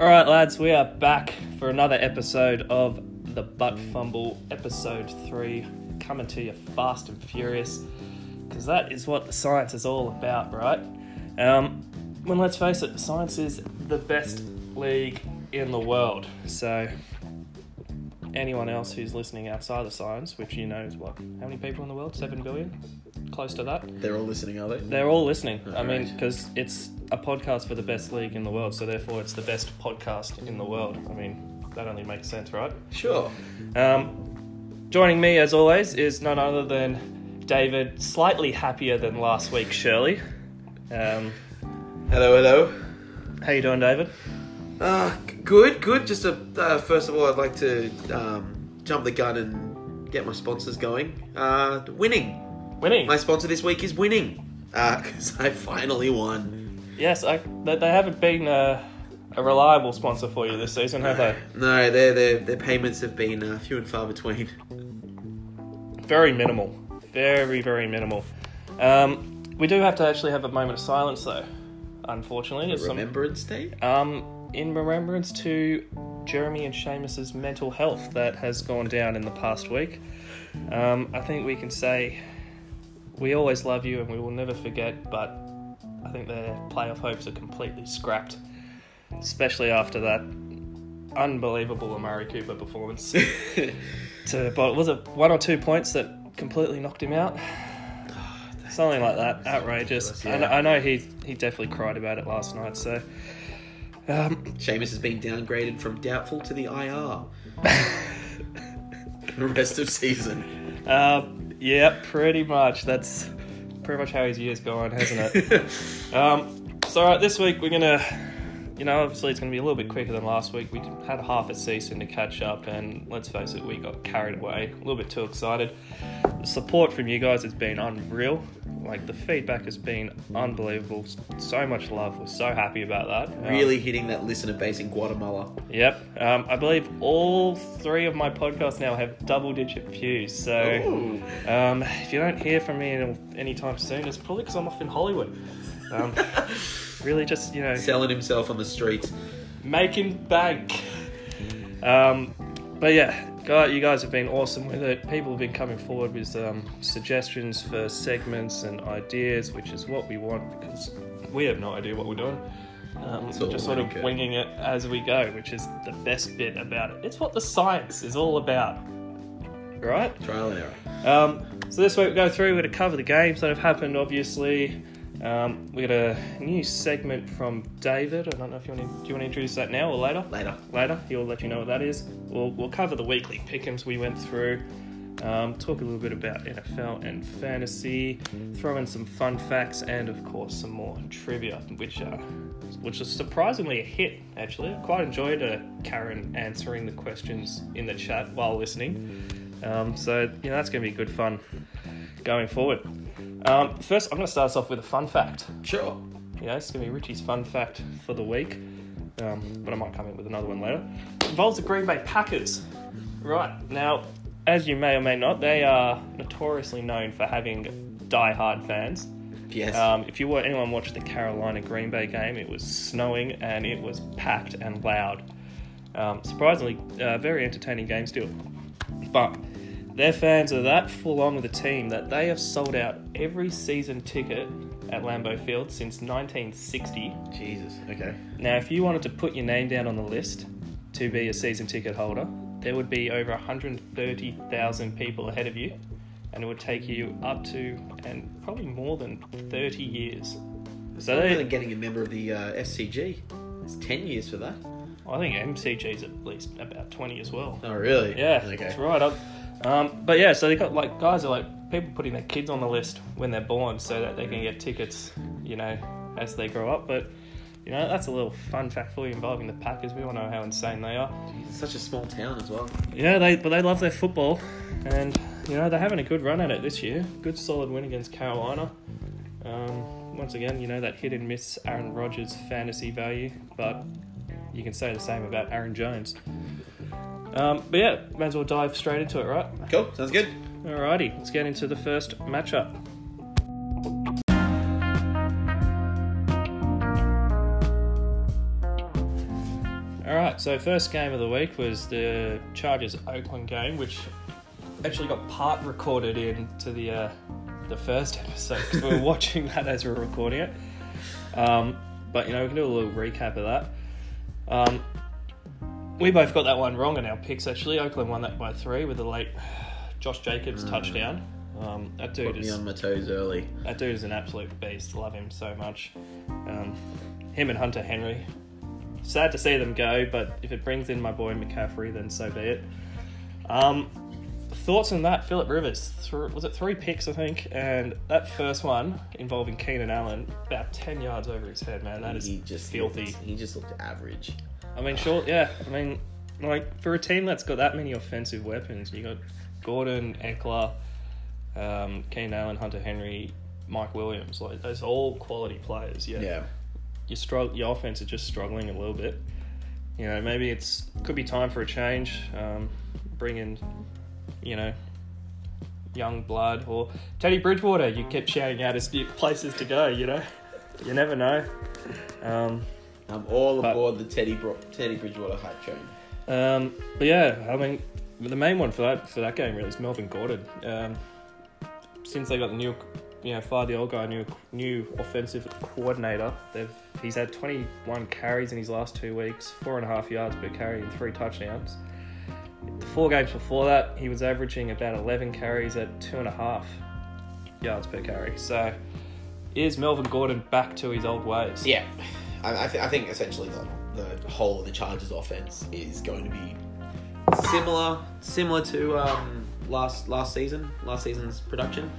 All right, lads, we are back for another episode of the Butt Fumble, episode three, coming to you fast and furious, because that is what the science is all about, right? Um, when let's face it, science is the best league in the world. So, anyone else who's listening outside of science, which you know is what, how many people in the world? Seven billion, close to that. They're all listening, are they? They're all listening. I mean, because it's a podcast for the best league in the world, so therefore it's the best podcast in the world. I mean, that only makes sense, right? Sure. Um, joining me, as always, is none other than David, slightly happier than last week, Shirley. Um, Hello, hello. how you doing, David? Uh, good, good. Just a, uh, first of all, I'd like to um, jump the gun and get my sponsors going. Uh, winning. Winning. My sponsor this week is winning. Because I finally won. Yes, I, they, they haven't been a, a reliable sponsor for you this season, have they? No, their, their, their payments have been uh, few and far between. Very minimal. Very, very minimal. Um, we do have to actually have a moment of silence, though. Unfortunately, some- Remembrance Day? Um, in remembrance to Jeremy and Seamus's mental health that has gone down in the past week. Um, I think we can say we always love you and we will never forget, but I think their playoff hopes are completely scrapped, especially after that unbelievable Amari Cooper performance. to, but was it one or two points that completely knocked him out? Something like that. Outrageous. I, Yeah. know, I know he he definitely cried about it last night. So, um, Seamus has been downgraded from doubtful to the IR. the rest of season. um, yeah, pretty much. That's pretty much how his year's gone, hasn't it? um, so, right, this week we're gonna, you know, obviously it's gonna be a little bit quicker than last week. We had half a season to catch up, and let's face it, we got carried away, a little bit too excited. The support from you guys has been unreal. Like the feedback has been unbelievable. So much love. We're so happy about that. Um, really hitting that listener base in Guatemala. Yep. Um, I believe all three of my podcasts now have double digit views. So um, if you don't hear from me anytime soon, it's probably because I'm off in Hollywood. Really just, you know, Selling himself on the streets. making bank. Um, but yeah, guy- you guys have been awesome with it. People have been coming forward with um, suggestions for segments and ideas, which is what we want because we have no idea what we're doing. Um, we're just sort of winging it as we go, which is the best bit about it. It's what the science is all about, right? Trial and error. Um, so this week we go through, we're going to cover the games that have happened, obviously. Um, we got a new segment from David. I don't know if you want to, do you want to introduce that now or later? Later. Later, he'll let you know what that is. We'll, we'll cover the weekly pick'ems we went through. Um, talk a little bit about NFL and fantasy, throw in some fun facts, and of course some more trivia, which uh, which is surprisingly a hit. Actually, I quite enjoyed uh, Karen answering the questions in the chat while listening. Um, so you know that's going to be good fun going forward. Um, first, I'm going to start us off with a fun fact. Sure. Yeah, it's going to be Richie's fun fact for the week. Um, but I might come in with another one later. involves the Green Bay Packers. Right, now, as you may or may not, they are notoriously known for having die-hard fans. Yes. Um, if you were anyone watched the Carolina Green Bay game, it was snowing and it was packed and loud. Um, surprisingly, uh, very entertaining game still. But their fans are that full on with the team that they have sold out every season ticket at Lambeau Field since 1960. Jesus. Okay. Now, if you wanted to put your name down on the list to be a season ticket holder, there would be over 130,000 people ahead of you, and it would take you up to and probably more than 30 years. So Other they, than getting a member of the uh, SCG, it's ten years for that. I think MCG is at least about 20 as well. Oh, really? Yeah, Okay. that's right. Um, but yeah, so they got like guys are like people putting their kids on the list when they're born so that they can get tickets, you know, as they grow up. But you know, that's a little fun fact for you involving the Packers. We all know how insane they are. It's such a small town as well. Yeah, they but they love their football, and you know they're having a good run at it this year. Good solid win against Carolina. Um, once again, you know that hit and miss Aaron Rodgers fantasy value, but you can say the same about Aaron Jones. Um, but yeah, may as well dive straight into it, right? Cool. Sounds good. Alrighty, let's get into the first matchup. All right, so first game of the week was the Chargers Oakland game, which actually got part recorded into the uh, the first episode because we were watching that as we were recording it. Um, but you know, we can do a little recap of that. Um, we both got that one wrong in our picks. Actually, Oakland won that by three with a late Josh Jacobs touchdown. Um, that dude Put me is on my toes early. that dude is an absolute beast. Love him so much. Um, him and Hunter Henry. Sad to see them go, but if it brings in my boy McCaffrey, then so be it. Um, thoughts on that? Philip Rivers. Th- was it three picks, I think? And that first one involving Keenan Allen, about 10 yards over his head, man. That is he just filthy. Looked, he just looked average. I mean, sure, yeah. I mean, like for a team that's got that many offensive weapons, you got Gordon, Ekeler, um, Keenan Allen, Hunter Henry, Mike Williams. Like those are all quality players. Yeah, Yeah. your struggle, your offense is just struggling a little bit. You know, maybe it's could be time for a change. Um, bring in, you know, young blood or Teddy Bridgewater. You kept shouting out as places to go. You know, you never know. Um, I'm all But- aboard the Teddy Bro- Teddy Bridgewater hype train. Um, but yeah, I mean, the main one for that for that game really is Melvin Gordon. Um, since they got the new, you know, fired the old guy, new new offensive coordinator, they've he's had 21 carries in his last two weeks, four and a half yards per carry and three touchdowns. The four games before that, he was averaging about 11 carries at two and a half yards per carry. So, is Melvin Gordon back to his old ways? Yeah, I, I, th- I think essentially the, the whole of the Chargers offense is going to be similar similar to um, last last season, last season's production.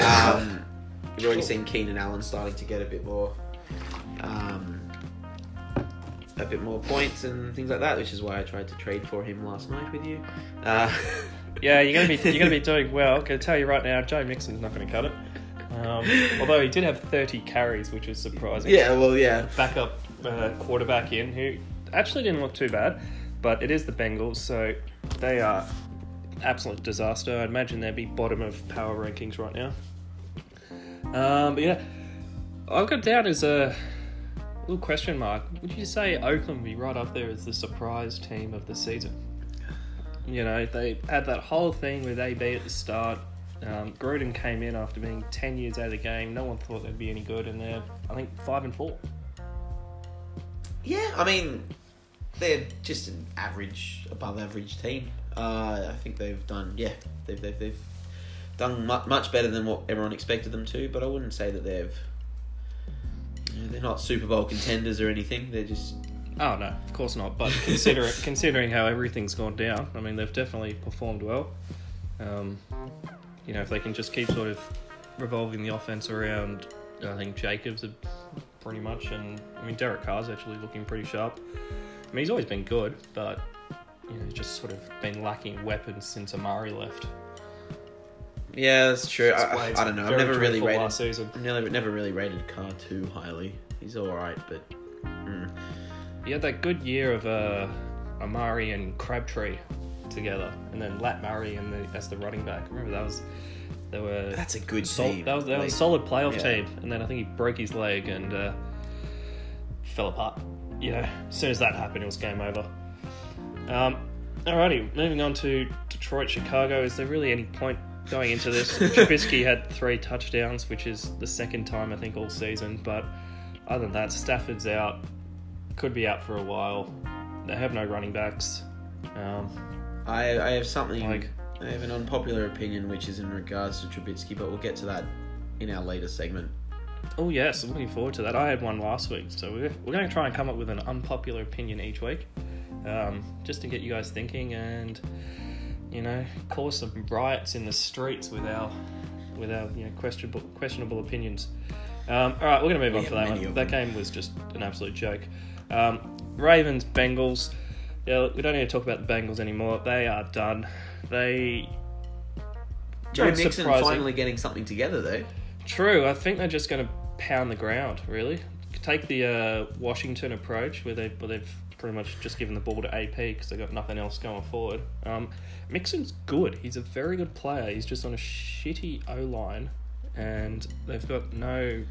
Um, you've already seen Keenan Allen starting to get a bit more. Um, a bit more points and things like that, which is why I tried to trade for him last night with you. Uh, Yeah, you're gonna be you're gonna be doing well. I can tell you right now, Joe Mixon's not gonna cut it. Um, although he did have 30 carries, which was surprising. yeah, well, yeah, Backup uh, quarterback in who actually didn't look too bad, but it is the Bengals, so they are absolute disaster. I'd imagine they'd be bottom of power rankings right now. Um, but yeah, I've got down as a little question mark. Would you say Oakland would be right up there as the surprise team of the season? You know, they had that whole thing with AB at the start. Um, Gruden came in after being 10 years out of the game. No one thought they'd be any good, and they're, I think, 5 and 4. Yeah, I mean, they're just an average, above average team. Uh, I think they've done, yeah, they've they've, they've done much, much better than what everyone expected them to. But I wouldn't say that they've, you know, they're not Super Bowl contenders or anything. They're just, Oh, no, of course not. But consider considering how everything's gone down, I mean, they've definitely performed well. Um, you know, if they can just keep sort of revolving the offense around, I think Jacobs are pretty much, and I mean, Derek Carr's actually looking pretty sharp. I mean, he's always been good, but, you know, he's just sort of been lacking weapons since Amari left. yeah, that's true. I, I, don't know. I've never really rated, last season. Never, never really rated Carr too highly. He's all right, but mm, He had that good year of uh, Amari and Crabtree together, and then Lat Murray and the, as the running back. Remember that was they were that's a good sol- team. that was that was a solid playoff yeah. team, and then I think he broke his leg and uh, fell apart. You know, as soon as that happened, it was game over. Um, alrighty, moving on to Detroit, Chicago. Is there really any point going into this? Trubisky had three touchdowns, which is the second time I think all season. But other than that, Stafford's out. Could be out for a while. They have no running backs. Um, I, I have something Like- I have an unpopular opinion, which is in regards to Trubisky, but we'll get to that in our later segment. Oh yes, I'm looking forward to that. I had one last week, so we're, we're going to try and come up with an unpopular opinion each week, um, just to get you guys thinking and you know cause some riots in the streets with our with our you know questionable questionable opinions. Um, all right, we're going to move on We for have that one. That game was just an absolute joke. Um, Ravens Bengals. Yeah, look, we don't need to talk about the Bengals anymore. They are done. They Joe Not Mixon surprising. finally getting something together, though. True. I think they're just going to pound the ground. Really, take the uh, Washington approach, where they where they've pretty much just given the ball to AP because they've got nothing else going forward. Um, Mixon's good. He's a very good player. He's just on a shitty O line, and they've got no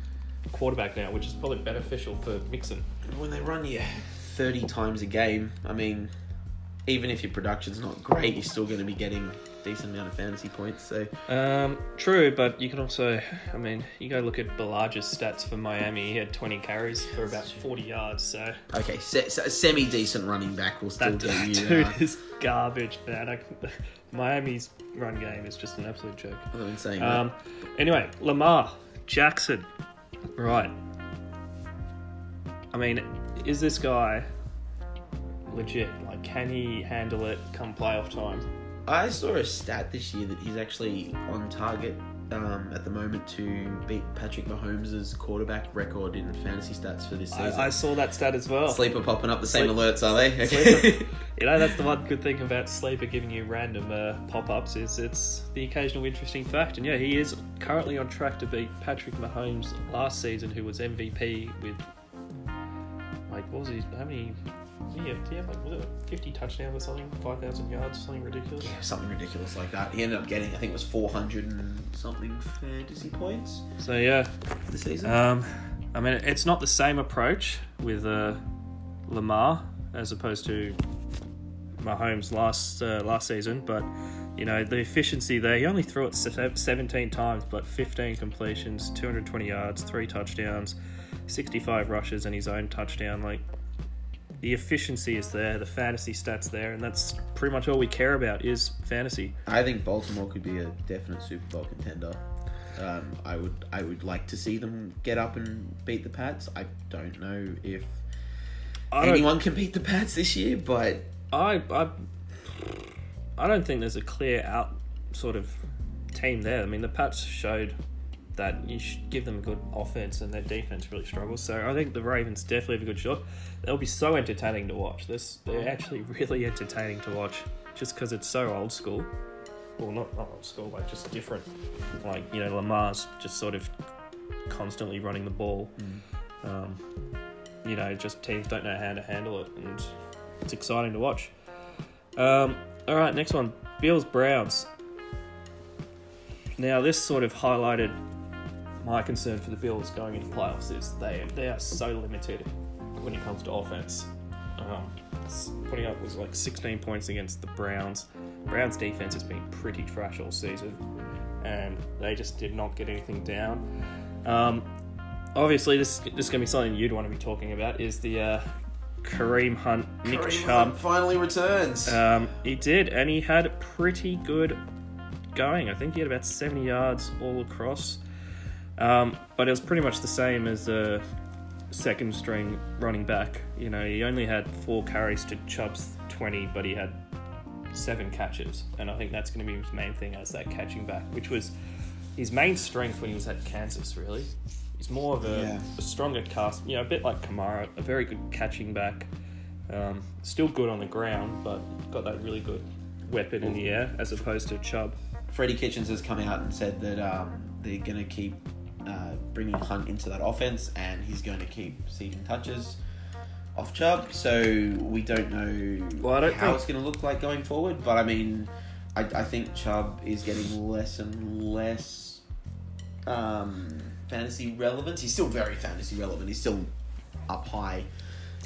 quarterback now, which is probably beneficial for Mixon. When they run you 30 times a game, I mean, even if your production's not great, you're still going to be getting decent amount of fantasy points. So Um, true, but you can also, I mean, you go look at Ballage's stats for Miami. He had 20 carries for about 40 yards, so okay, se- se- semi decent running back will still that get you. dude uh, is garbage, man. I, Miami's run game is just an absolute joke. I've been saying Um, anyway, Lamar Jackson, right? I mean, is this guy legit? Like, can he handle it come playoff time? I saw a stat this year that he's actually on target um, at the moment to beat Patrick Mahomes' quarterback record in fantasy stats for this season. I, I saw that stat as well. Sleeper popping up the same Sleep- alerts, are they? Sleeper. You know, that's the one good thing about Sleeper giving you random uh, pop-ups is it's the occasional interesting fact. And yeah, he is currently on track to beat Patrick Mahomes last season, who was MVP with like what was he? How many? Did he have, did he have like was it 50 touchdowns or something, 5,000 yards, something ridiculous? Yeah, something ridiculous like that. He ended up getting, I think it was 400 and something fantasy points So yeah, the season. um, I mean it's not the same approach with uh, Lamar as opposed to Mahomes last uh, last season, but you know the efficiency there. He only threw it 17 times, but 15 completions, 220 yards, three touchdowns, 65 rushes, and his own touchdown. Like the efficiency is there, the fantasy stats there, and that's pretty much all we care about is fantasy. I think Baltimore could be a definite Super Bowl contender. Um, I would I would like to see them get up and beat the Pats. I don't know if don't, anyone can beat the Pats this year, but I, I, I don't think there's a clear out sort of team there. I mean, the Pats showed that you should give them a good offense and their defense really struggles. So I think the Ravens definitely have a good shot. They'll be so entertaining to watch. This they're actually really entertaining to watch just because it's so old school. Well, not, not old school, like just different. Like you know, Lamar's just sort of constantly running the ball. Um, you know, just teams don't know how to handle it, and it's exciting to watch. Um, all right, next one Bills Browns. Now, this sort of highlighted my concern for the Bills going into playoffs is they they are so limited when it comes to offense. Um, putting up was like 16 points against the Browns. Browns defense has been pretty trash all season, and they just did not get anything down. Um, obviously, this this is going to be something you'd want to be talking about. Is the uh, Kareem Hunt Nick Kareem Chubb Hunt finally returns. um, he did, and he had pretty good going. I think he had about 70 yards all across. Um, but it was pretty much the same as the second string running back. You know, he only had four carries to Chubb's 20, but he had seven catches. And I think that's going to be his main thing as that catching back, which was his main strength when he was at Kansas, really. He's more of a, Yeah. a stronger cast, you know, a bit like Kamara, a very good catching back. Um, still good on the ground, but got that really good weapon in the air as opposed to Chubb. Freddie Kitchens has come out and said that um, they're going to keep uh, bringing Hunt into that offense, and he's going to keep seeing touches off Chubb. So we don't know Well, I don't how think- it's going to look like going forward. But I mean, I, I think Chubb is getting less and less um, fantasy relevant. He's still very fantasy relevant. He's still up high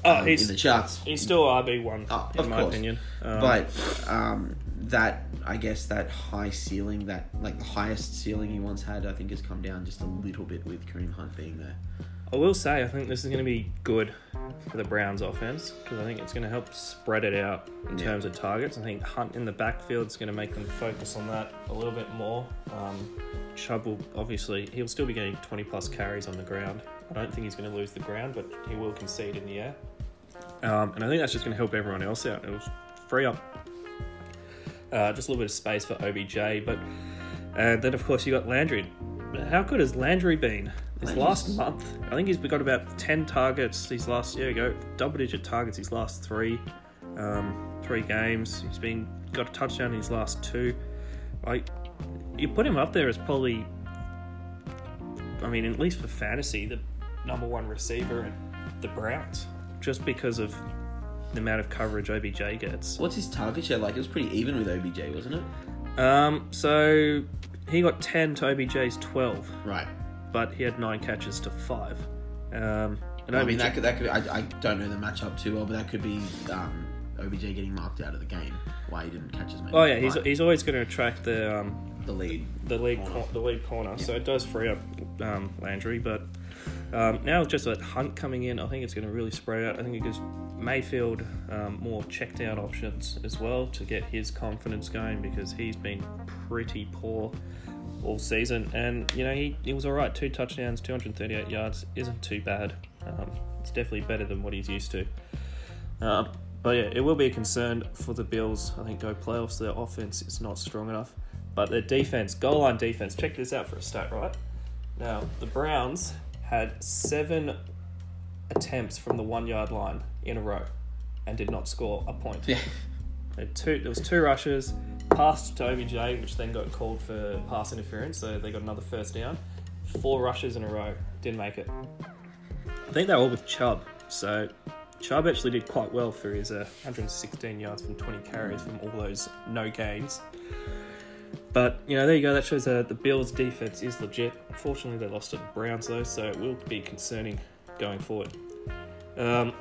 Oh, um, he's in the charts. he's still RB one Oh, in my course. opinion. Um, but um, that I guess that high ceiling, that like the highest ceiling he once had, I think has come down just a little bit with Kareem Hunt being there. I will say I think this is going to be good for the Browns offense because I think it's going to help spread it out in Yeah. terms of targets. I think Hunt in the backfield is going to make them focus on that a little bit more. Um, Chubb will obviously he'll still be getting 20 plus carries on the ground. I don't think he's going to lose the ground, but he will concede in the air. Um, and I think that's just going to help everyone else out. It will free up uh, just a little bit of space for OBJ, but and then of course you got Landry. How good has Landry been this Landry's- last month? I think he's got about ten targets these last. You go, double-digit targets His last three, um, three games. He's been got a touchdown in his last two. Like you put him up there as probably, I mean, at least for fantasy, the number one receiver in the Browns, just because of the amount of coverage OBJ gets. What's his target share like? It was pretty even with OBJ, wasn't it? Um, so he got 10 to OBJ's 12, Right. but he had nine catches to five. Um, And I mean, OBJ that could that could. I, I don't know the matchup too well, but that could be um, OBJ getting marked out of the game. Why he didn't catch as many. Oh yeah, he's, he's always going to attract the um, the lead. the lead Corner. cor- the lead corner, so it does free up um, Landry. But um, now just a Hunt coming in, I think it's going to really spread out. I think it gives Mayfield um, more checked out options as well to get his confidence going because he's been pretty poor all season. And you know he, he was all right, two touchdowns, 238 yards, isn't too bad. Um, it's definitely better than what he's used to. Um, but yeah, it will be a concern for the Bills. I think go playoffs. Their offense is not strong enough, but their defense, goal line defense. Check this out for a stat, right? Now the Browns had seven attempts from the one yard line in a row, and did not score a point. Yeah. Two, there was two rushes, passed to OBJ, which then got called for pass interference, so they got another first down. Four rushes in a row, didn't make it. I think they were all with Chubb, so Chubb actually did quite well for his uh, 116 yards from 20 carries from all those no gains. But you know, there you go. That shows that the Bills' defense is legit. Unfortunately, they lost to the Browns though, so it will be concerning going forward. Um,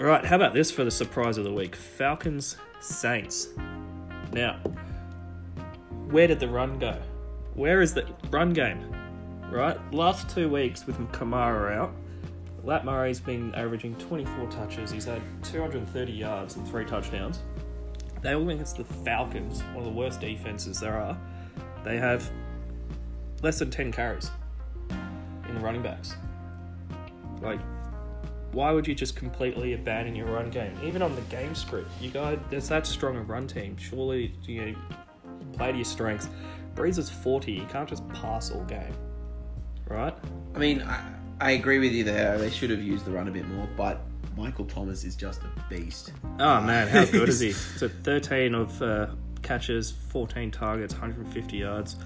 right, how about this for the surprise of the week? Falcons Saints. Now, where did the run go? Where is the run game? Right, last two weeks with Kamara out, Lat Murray's been averaging 24 touches. He's had 230 yards and three touchdowns. They all against the Falcons, one of the worst defenses there are. They have less than 10 carries in the running backs. Like, why would you just completely abandon your run game? Even on the game script, you guys, there's that strong a run team. Surely, you know, play to your strengths. Brees is 40. You can't just pass all game, right? I mean, I, I agree with you there. They should have used the run a bit more, but Michael Thomas is just a beast. Oh man, how good is he? So 13 of uh, catches, 14 targets, 150 yards.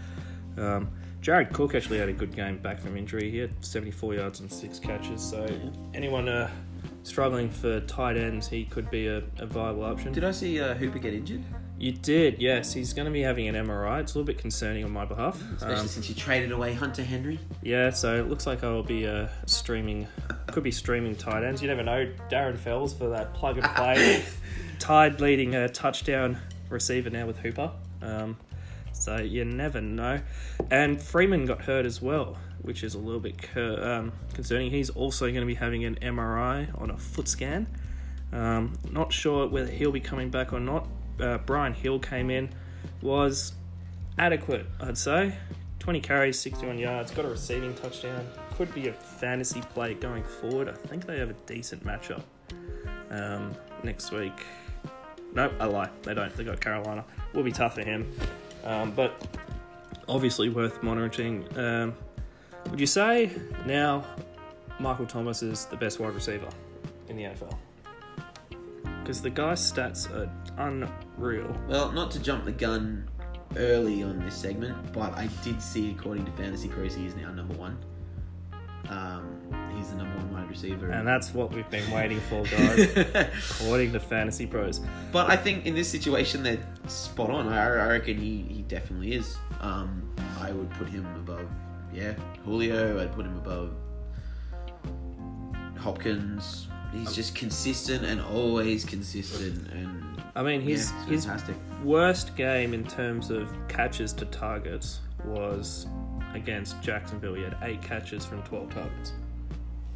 Um, Jared Cook actually had a good game back from injury. He had 74 yards and six catches. So anyone uh, struggling for tight ends, he could be a, a viable option. Did I see uh, Hooper get injured? You did, yes. He's going to be having an MRI. It's a little bit concerning on my behalf. Especially Um, since you traded away Hunter Henry. yeah, so it looks like I'll be uh, streaming, could be streaming tight ends. You never know. Darren Fells for that plug and play. Tied leading a touchdown receiver now with Hooper. Um, so you never know. And Freeman got hurt as well, which is a little bit cur- um, concerning. He's also going to be having an MRI on a foot scan. Um, not sure whether he'll be coming back or not. Uh, Brian Hill came in, was adequate, I'd say. 20 carries, 61 yards, got a receiving touchdown. Could be a fantasy play going forward. I think they have a decent matchup um, next week. Nope, I lie. They don't. They got Carolina. Will be tough for him, um, but obviously worth monitoring. Um, would you say now Michael Thomas is the best wide receiver in the NFL? Because the guy's stats are unreal. Well, not to jump the gun early on this segment, but I did see, according to Fantasy Pros, he is now number one. Um, he's the number one wide receiver. And that's what we've been waiting for, guys. according to Fantasy Pros. but I think in this situation, they're spot on. I, I reckon he, he definitely is. Um, I would put him above, yeah, Julio. I'd put him above Hopkins. He's just consistent and always consistent, and I mean, his yeah, his fantastic. worst game in terms of catches to targets was against Jacksonville. He had eight catches from twelve targets.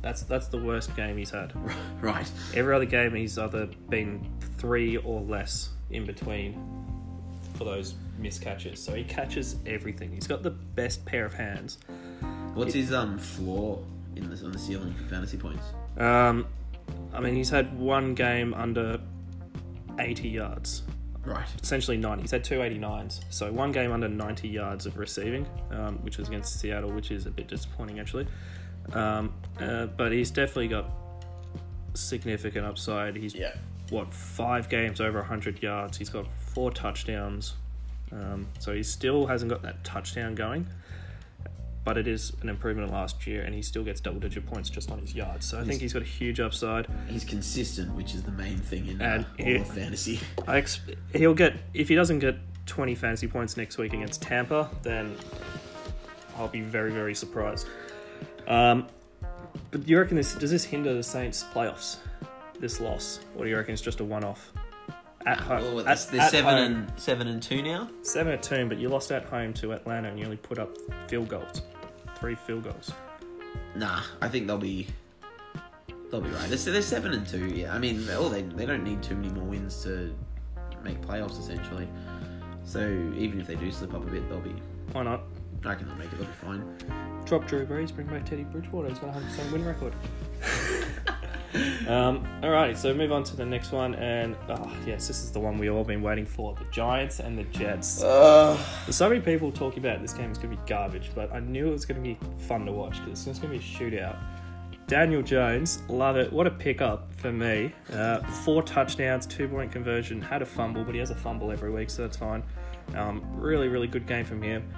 That's that's the worst game he's had. right. Every other game he's either been three or less in between for those missed catches. So he catches everything. He's got the best pair of hands. What's his um floor in the on the ceiling for fantasy points? Um, I mean, he's had one game under eighty yards. Right. essentially 90. He's had two 89s. So one game under 90 yards of receiving, um, which was against Seattle, which is a bit disappointing actually. Um, uh, but he's definitely got significant upside. He's Yeah. what five games over 100 yards. He's got four touchdowns. Um, so he still hasn't got that touchdown going. But it is an improvement last year, and he still gets double-digit points just on his yards. So I think he's got a huge upside. He's consistent, which is the main thing in And uh, all he- of fantasy. I ex- he'll get if he doesn't get 20 fantasy points next week against Tampa, then I'll be very very surprised. Um, But do you reckon this does this hinder the Saints' playoffs? This loss, or do you reckon it's just a one-off? At home, Well, at, they're at seven home. and seven and two now. seven at two, but you lost at home to Atlanta, and you only put up field goals, three field goals. Nah, I think they'll be they'll be right. They're, they're seven and two. Yeah, I mean, all they they don't need too many more wins to make playoffs essentially. So even if they do slip up a bit, they'll be. Why not? I reckon they'll make it. They'll be fine. Drop Drew Brees, bring back Teddy Bridgewater. He's got a 100% win record. um, alrighty, so move on to the next one, and oh, yes, this is the one we've all been waiting for: the Giants and the Jets. Uh, There's so many people talking about this game is going to be garbage, but I knew it was going to be fun to watch because it's just going to be a shootout. Daniel Jones, love it. What a pickup for me. Uh, four touchdowns, two point conversion, had a fumble, but he has a fumble every week, so that's fine. Um, really, really good game from him.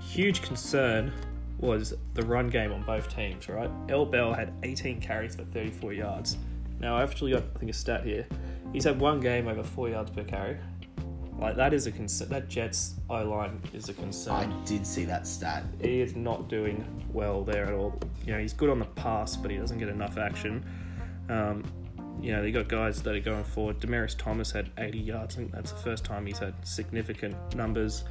Huge concern was the run game on both teams, right? El Bell had 18 carries for 34 yards. Now, I've actually got, I think, a stat here. He's had one game over four yards per carry. Like, that is a concern. That Jets O line is a concern I did see that stat. he is not doing well there at all. You know, he's good on the pass, but he doesn't get enough action. Um, you know, they got guys that are going forward. Demaryius Thomas had 80 yards. I think that's the first time he's had significant numbers.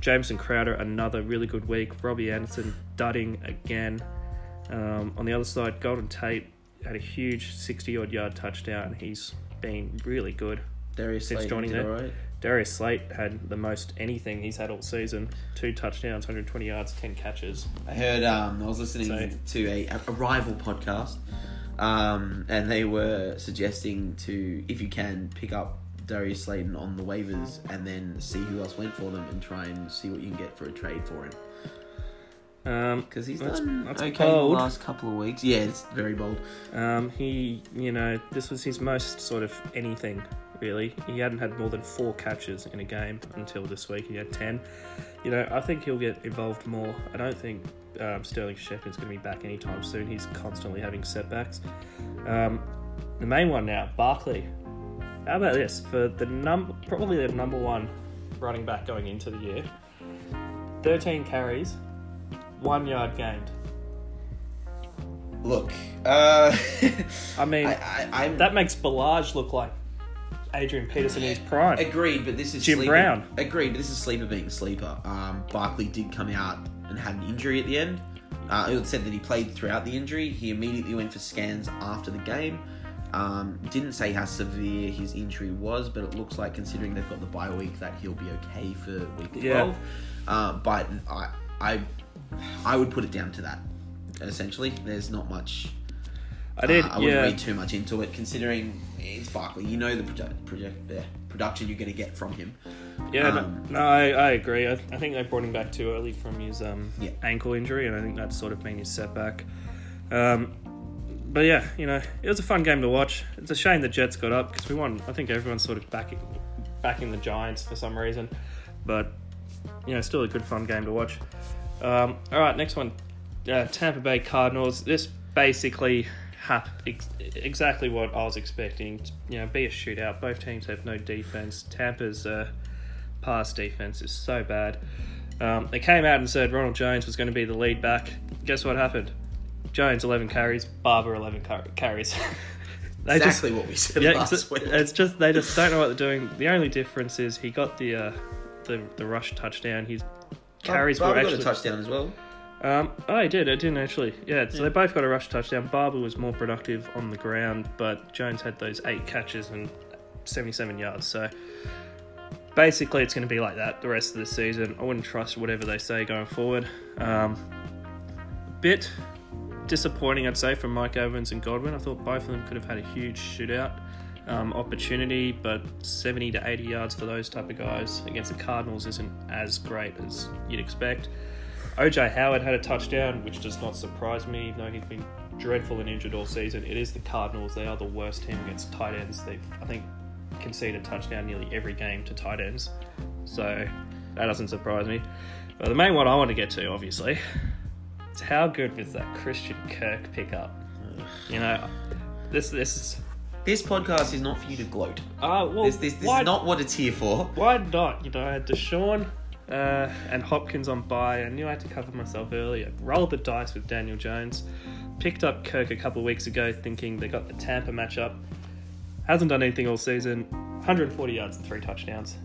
Jameson Crowder, another really good week. Robbie Anderson, dudding again. Um, on the other side, Golden Tate had a huge 60 odd yard touchdown. He's been really good. Darius Since Slayton joining there. alright. Darius Slate had the most anything he's had all season. Two touchdowns, 120 yards, 10 catches. I heard. Um, I was listening So- to a, a rival podcast, um, and they were suggesting to, if you can, pick up Darius Slayton on the waivers and then see who else went for them and try and see what you can get for a trade for him. Um, Because he's That's- done that's okay bold. the last couple of weeks. Yeah, it's very bold. Um, he, you know, this was his most sort of anything, really. He hadn't had more than four catches in a game until this week. He had 10. You know, I think he'll get involved more. I don't think um, Sterling Shepard's going to be back anytime soon. He's constantly having setbacks. Um, the main one now, Barkley. How about this? For the number, probably the number one running back going into the year, 13 carries, one yard gained. Look, uh, I mean, I, I, That makes Ballage look like Adrian Peterson in his prime. agreed, but this is Jim sleeper, Brown. Agreed, but this is sleeper being sleeper. Um, Barkley did come out and had an injury at the end. Uh, it said that he played throughout the injury. He immediately went for scans after the game. Um, didn't say how severe his injury was, but it looks like considering they've got the bye week that he'll be okay for week Yeah. twelve. Uh, but I, I, I would put it down to that. Essentially, there's not much. I did, uh, I wouldn't yeah. read too much into it, considering it's Barkley. You know the project, project, production you're going to get from him. Yeah, Um, no, no I, I agree. I, I think they brought him back too early from his um, Yeah. ankle injury, and I think that's sort of been his setback. Um, but yeah, you know, it was a fun game to watch. It's a shame the Jets got up because we won. I think everyone's sort of backing backing the Giants for some reason, but you know, still a good fun game to watch. Um, all right, next one, uh, Tampa Bay Cardinals. This basically happened ex- exactly what I was expecting. You know, be a shootout. Both teams have no defense. Tampa's uh, pass defense is so bad. Um, they came out and said Ronald Jones was going to be the lead back. Guess what happened? Jones 11 carries, Barber 11 car- carries. they exactly what we said yeah, last it's, week. it's just they just don't know what they're doing. The only difference is he got the uh, the the rush touchdown. His carries Barber were got a touchdown as well. um, oh, he did. I didn't actually. Yeah, so Yeah. they both got a rush touchdown. Barber was more productive on the ground, but Jones had those eight catches and 77 yards. So basically, it's going to be like that the rest of the season. I wouldn't trust whatever they say going forward. Um, a bit disappointing, I'd say, from Mike Evans and Godwin. I thought both of them could have had a huge shootout um, opportunity, but 70 to 80 yards for those type of guys against the Cardinals isn't as great as you'd expect. OJ Howard had a touchdown, which does not surprise me, even though he's been dreadful and injured all season. It is the Cardinals; they are the worst team against tight ends. They've, I think, conceded a touchdown nearly every game to tight ends, so that doesn't surprise me. But the main one I want to get to, obviously, how good was that Christian Kirk pickup? You know, this this is. This podcast is not for you to gloat. Uh, well, This, this, this why, is not what it's here for. why not? You know, I had Deshaun uh, and Hopkins on bye. I knew I had to cover myself early. I rolled the dice with Daniel Jones. picked up Kirk a couple of weeks ago, thinking they got the Tampa matchup. Hasn't done anything all season. 140 yards and three touchdowns.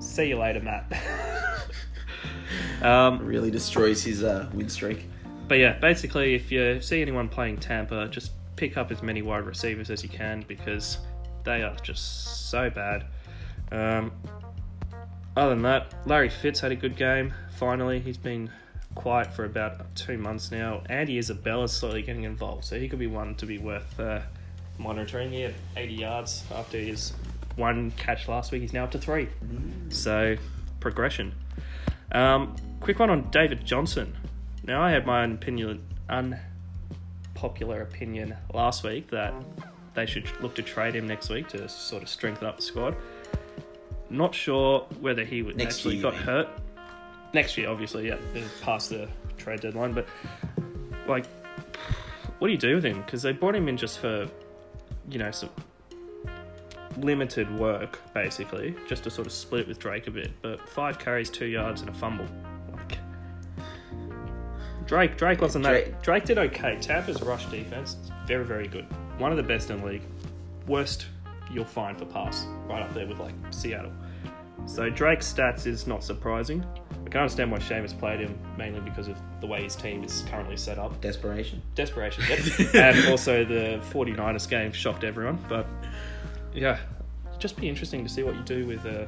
See you later, Matt. um, Really destroys his uh, win streak. But yeah, basically, if you see anyone playing Tampa, just pick up as many wide receivers as you can because they are just so bad. Um, other than that, Larry Fitz had a good game. Finally, he's been quiet for about two months now. Andy Isabella's slowly getting involved, so he could be one to be worth uh, monitoring. He had 80 yards after his one catch last week. He's now up to three. So, progression. Um, quick one on David Johnson. Now, I had my own opinion, unpopular opinion last week that mm. they should look to trade him next week to sort of strengthen up the squad. Not sure whether he would Next actually year, got you hurt. Next year, obviously, yeah, they're past the trade deadline. But like, what do you do with him? Because they brought him in just for, you know, some limited work, basically, just to sort of split with Drake a bit. But five carries, two yards, and a fumble. Drake, Drake wasn't that. Drake- Drake did okay. Tampa's rush defense is very, very good. One of the best in the league. Worst you'll find for pass, right up there with like Seattle. So Drake's stats is not surprising. I can't understand why Seamus played him mainly because of the way his team is currently set up. Desperation. Desperation, yep. and also the 49ers game shocked everyone. But yeah, it'd just be interesting to see what you do with uh,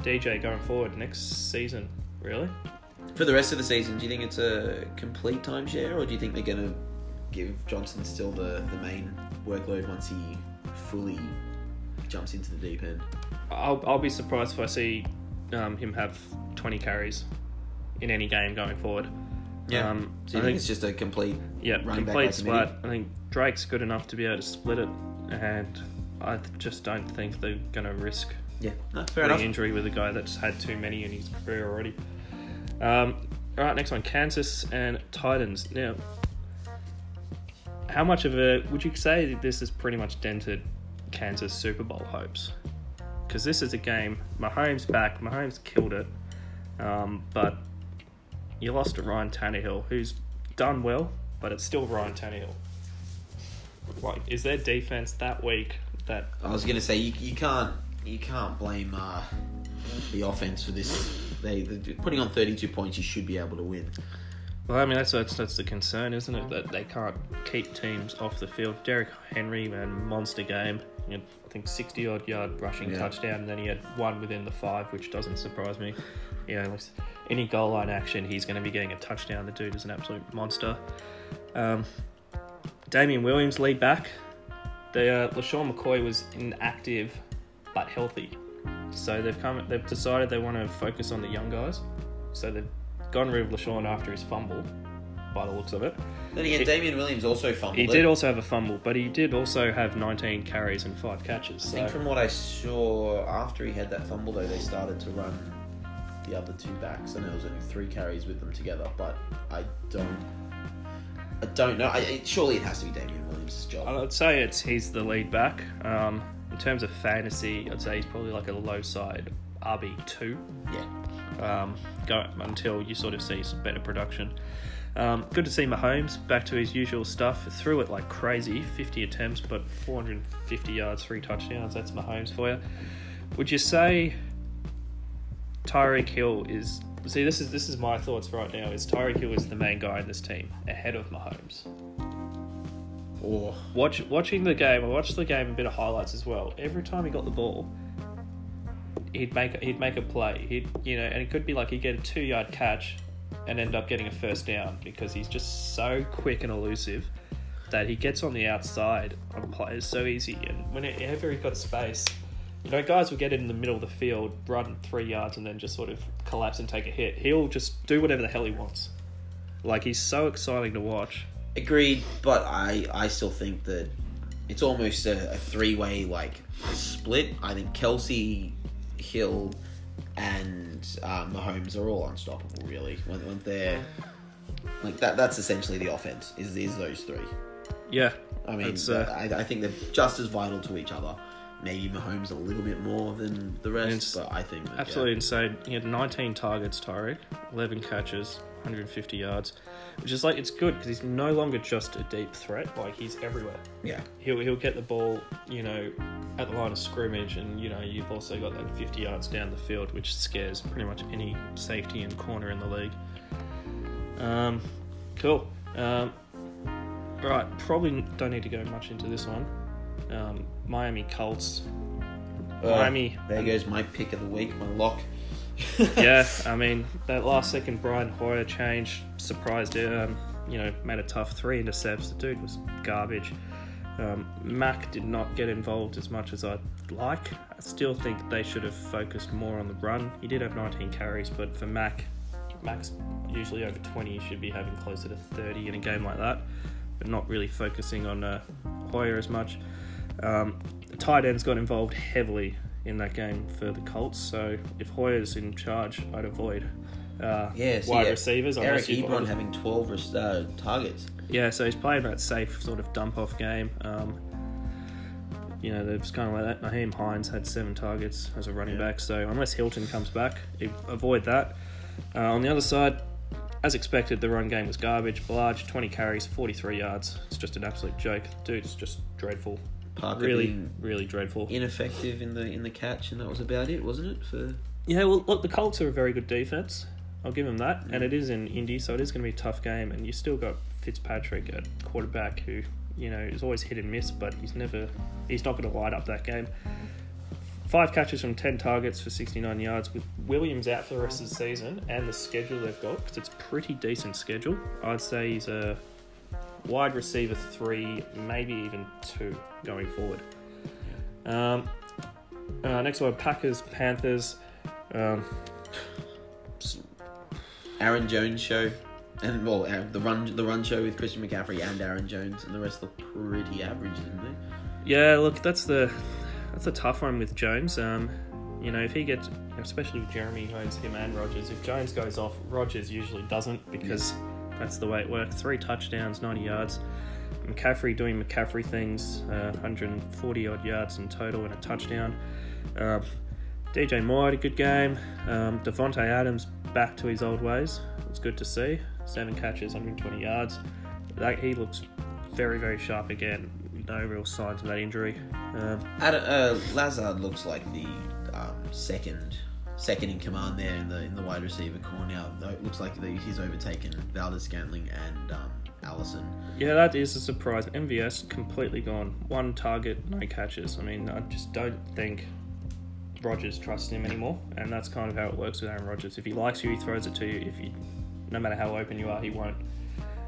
DJ going forward next season. Really? For the rest of the season, do you think it's a complete timeshare, or do you think they're going to give Johnson still the, the main workload once he fully jumps into the deep end? I'll, I'll be surprised if I see um, him have 20 carries in any game going forward. Um, So you I think, think it's just a complete Yeah, complete split. I think Drake's good enough to be able to split it, and I just don't think they're going to risk Yeah, no, fair enough. injury with a guy that's had too many in his career already. Um, all right, next one Kansas and Titans. Now, how much of a would you say that this has pretty much dented Kansas Super Bowl hopes? Because this is a game, Mahomes back, Mahomes killed it, um, but you lost to Ryan Tannehill, who's done well, but it's still Ryan Tannehill. Like, is their defense that weak that I was going to say you, you can't you can't blame uh, the offense for this. They putting on thirty two points. You should be able to win. Well, I mean that's that's, that's the concern, isn't it? That they can't keep teams off the field. Derrick Henry, man, monster game. I think sixty odd yard rushing Yeah. touchdown, and then he had one within the five, which doesn't surprise me. You know, any goal line action, he's going to be getting a touchdown. The dude is an absolute monster. Um, Damien Williams lead back. The uh, LeSean McCoy was inactive but healthy, so they've come. They've decided they want to focus on the young guys. So they've gone rid of LeSean after his fumble, by the looks of it. Then again, He- Damien Williams also fumbled. He it. did also have a fumble, but he did also have 19 carries and five catches. I think from what I saw after he had that fumble, though, they started to run the other two backs, and there was only three carries with them together. But I don't, I don't know. I, it, surely it has to be Damien Williams' job. I'd say it's he's the lead back. Um, terms of fantasy, I'd say he's probably like a low side RB two. Yeah, um, go until you sort of see some better production. Um, good to see Mahomes back to his usual stuff. Threw it like crazy, 50 attempts, but 450 yards, three touchdowns. That's Mahomes for you. Would you say Tyreek Hill is? See, this is this is my thoughts right now. Is Tyreek Hill is the main guy in this team ahead of Mahomes? Watch watching the game. I watched the game a bit of highlights as well. Every time he got the ball, he'd make he'd make a play. He'd you know, and it could be like he'd get a two yard catch and end up getting a first down because he's just so quick and elusive that he gets on the outside on players so easy. And whenever he's got space, you know, guys will get in the middle of the field, run three yards, and then just sort of collapse and take a hit. He'll just do whatever the hell he wants. Like he's so exciting to watch. Agreed, but I I still think that it's almost a, a three way like split. I think Kelce, Hill, and um, Mahomes are all unstoppable. Really, when, when they're like that. That's essentially the offense. Is is those three. Yeah, I mean, uh, I, I think they're just as vital to each other. maybe Mahomes a little bit more than the rest, but I think that, yeah. Absolutely insane. He had 19 targets, Tyreek, 11 catches, 150 yards, which is like it's good because he's no longer just a deep threat. Like he's everywhere. yeah. He'll he'll get the ball, you know, at the line of scrimmage, and you know you've also got that 50 yards down the field, which scares pretty much any safety and corner in the league. Um, cool. Um, right, probably don't need to go much into this one. Um, Miami Colts. Uh, Miami. There goes my pick of the week, my lock. yeah, I mean that last second Brian Hoyer change surprised um, you know made a tough three intercepts. The dude was garbage. Um, Mack did not get involved as much as I'd like. I still think they should have focused more on the run. He did have 19 carries, but for Mack, Mack's usually over 20. He should be having closer to 30 in a game like that, but not really focusing on uh, Hoyer as much. Um, the tight ends got involved heavily in that game for the Colts. So if Hoyer's in charge, I'd avoid uh, Yeah, see, wide yeah, receivers. Eric Ebron having 12 res- uh, targets. yeah, so he's playing that safe sort of dump off game. Um, you know, there's kind of like that. Nyheim Hines had seven targets as a running Yeah. back, so unless Hilton comes back, avoid that. Uh, on the other side, as expected, the run game was garbage. Ballage, 20 carries, 43 yards. It's just an absolute joke. Dude, it's just dreadful. Parker really, really dreadful. ineffective in the in the catch, and that was about it, wasn't it? For Yeah, well, look, the Colts are a very good defense. I'll give them that, mm. and it is in Indy, so it is going to be a tough game. And you still got Fitzpatrick at quarterback, who you know is always hit and miss, but he's never, he's not going to light up that game. Five catches from ten targets for sixty nine yards. With Williams out for the rest of the season, and the schedule they've got, because it's pretty decent schedule. I'd say he's a wide receiver three, maybe even two going forward. Um, uh, next one, Packers, Panthers. Um, Aaron Jones show, and well, uh, the run the run show with Christian McCaffrey and Aaron Jones, and the rest look pretty average, didn't they? yeah, look, that's the that's a tough one with Jones. Um, you know, if he gets, especially with Jeremy owns him and Rodgers, if Jones goes off, Rodgers usually doesn't because that's the way it works. Three touchdowns, 90 yards. McCaffrey doing McCaffrey things, uh, 140 odd yards in total and a touchdown. Um, DJ Moore had a good game. Um, Davante Adams back to his old ways. It's good to see. Seven catches, 120 yards. That, he looks very, very sharp again. No real signs of that injury. Um, Ad, uh, Lazard looks like the um, second second in command there in the in the wide receiver corps now. It looks like the, he's overtaken Valdes-Scantling and um, Allison. yeah, that is a surprise. MVS completely gone. One target, no catches. I mean, I just don't think Rodgers trusts him anymore, and that's kind of how it works with Aaron Rodgers. If he likes you, he throws it to you. If you, no matter how open you are, he won't.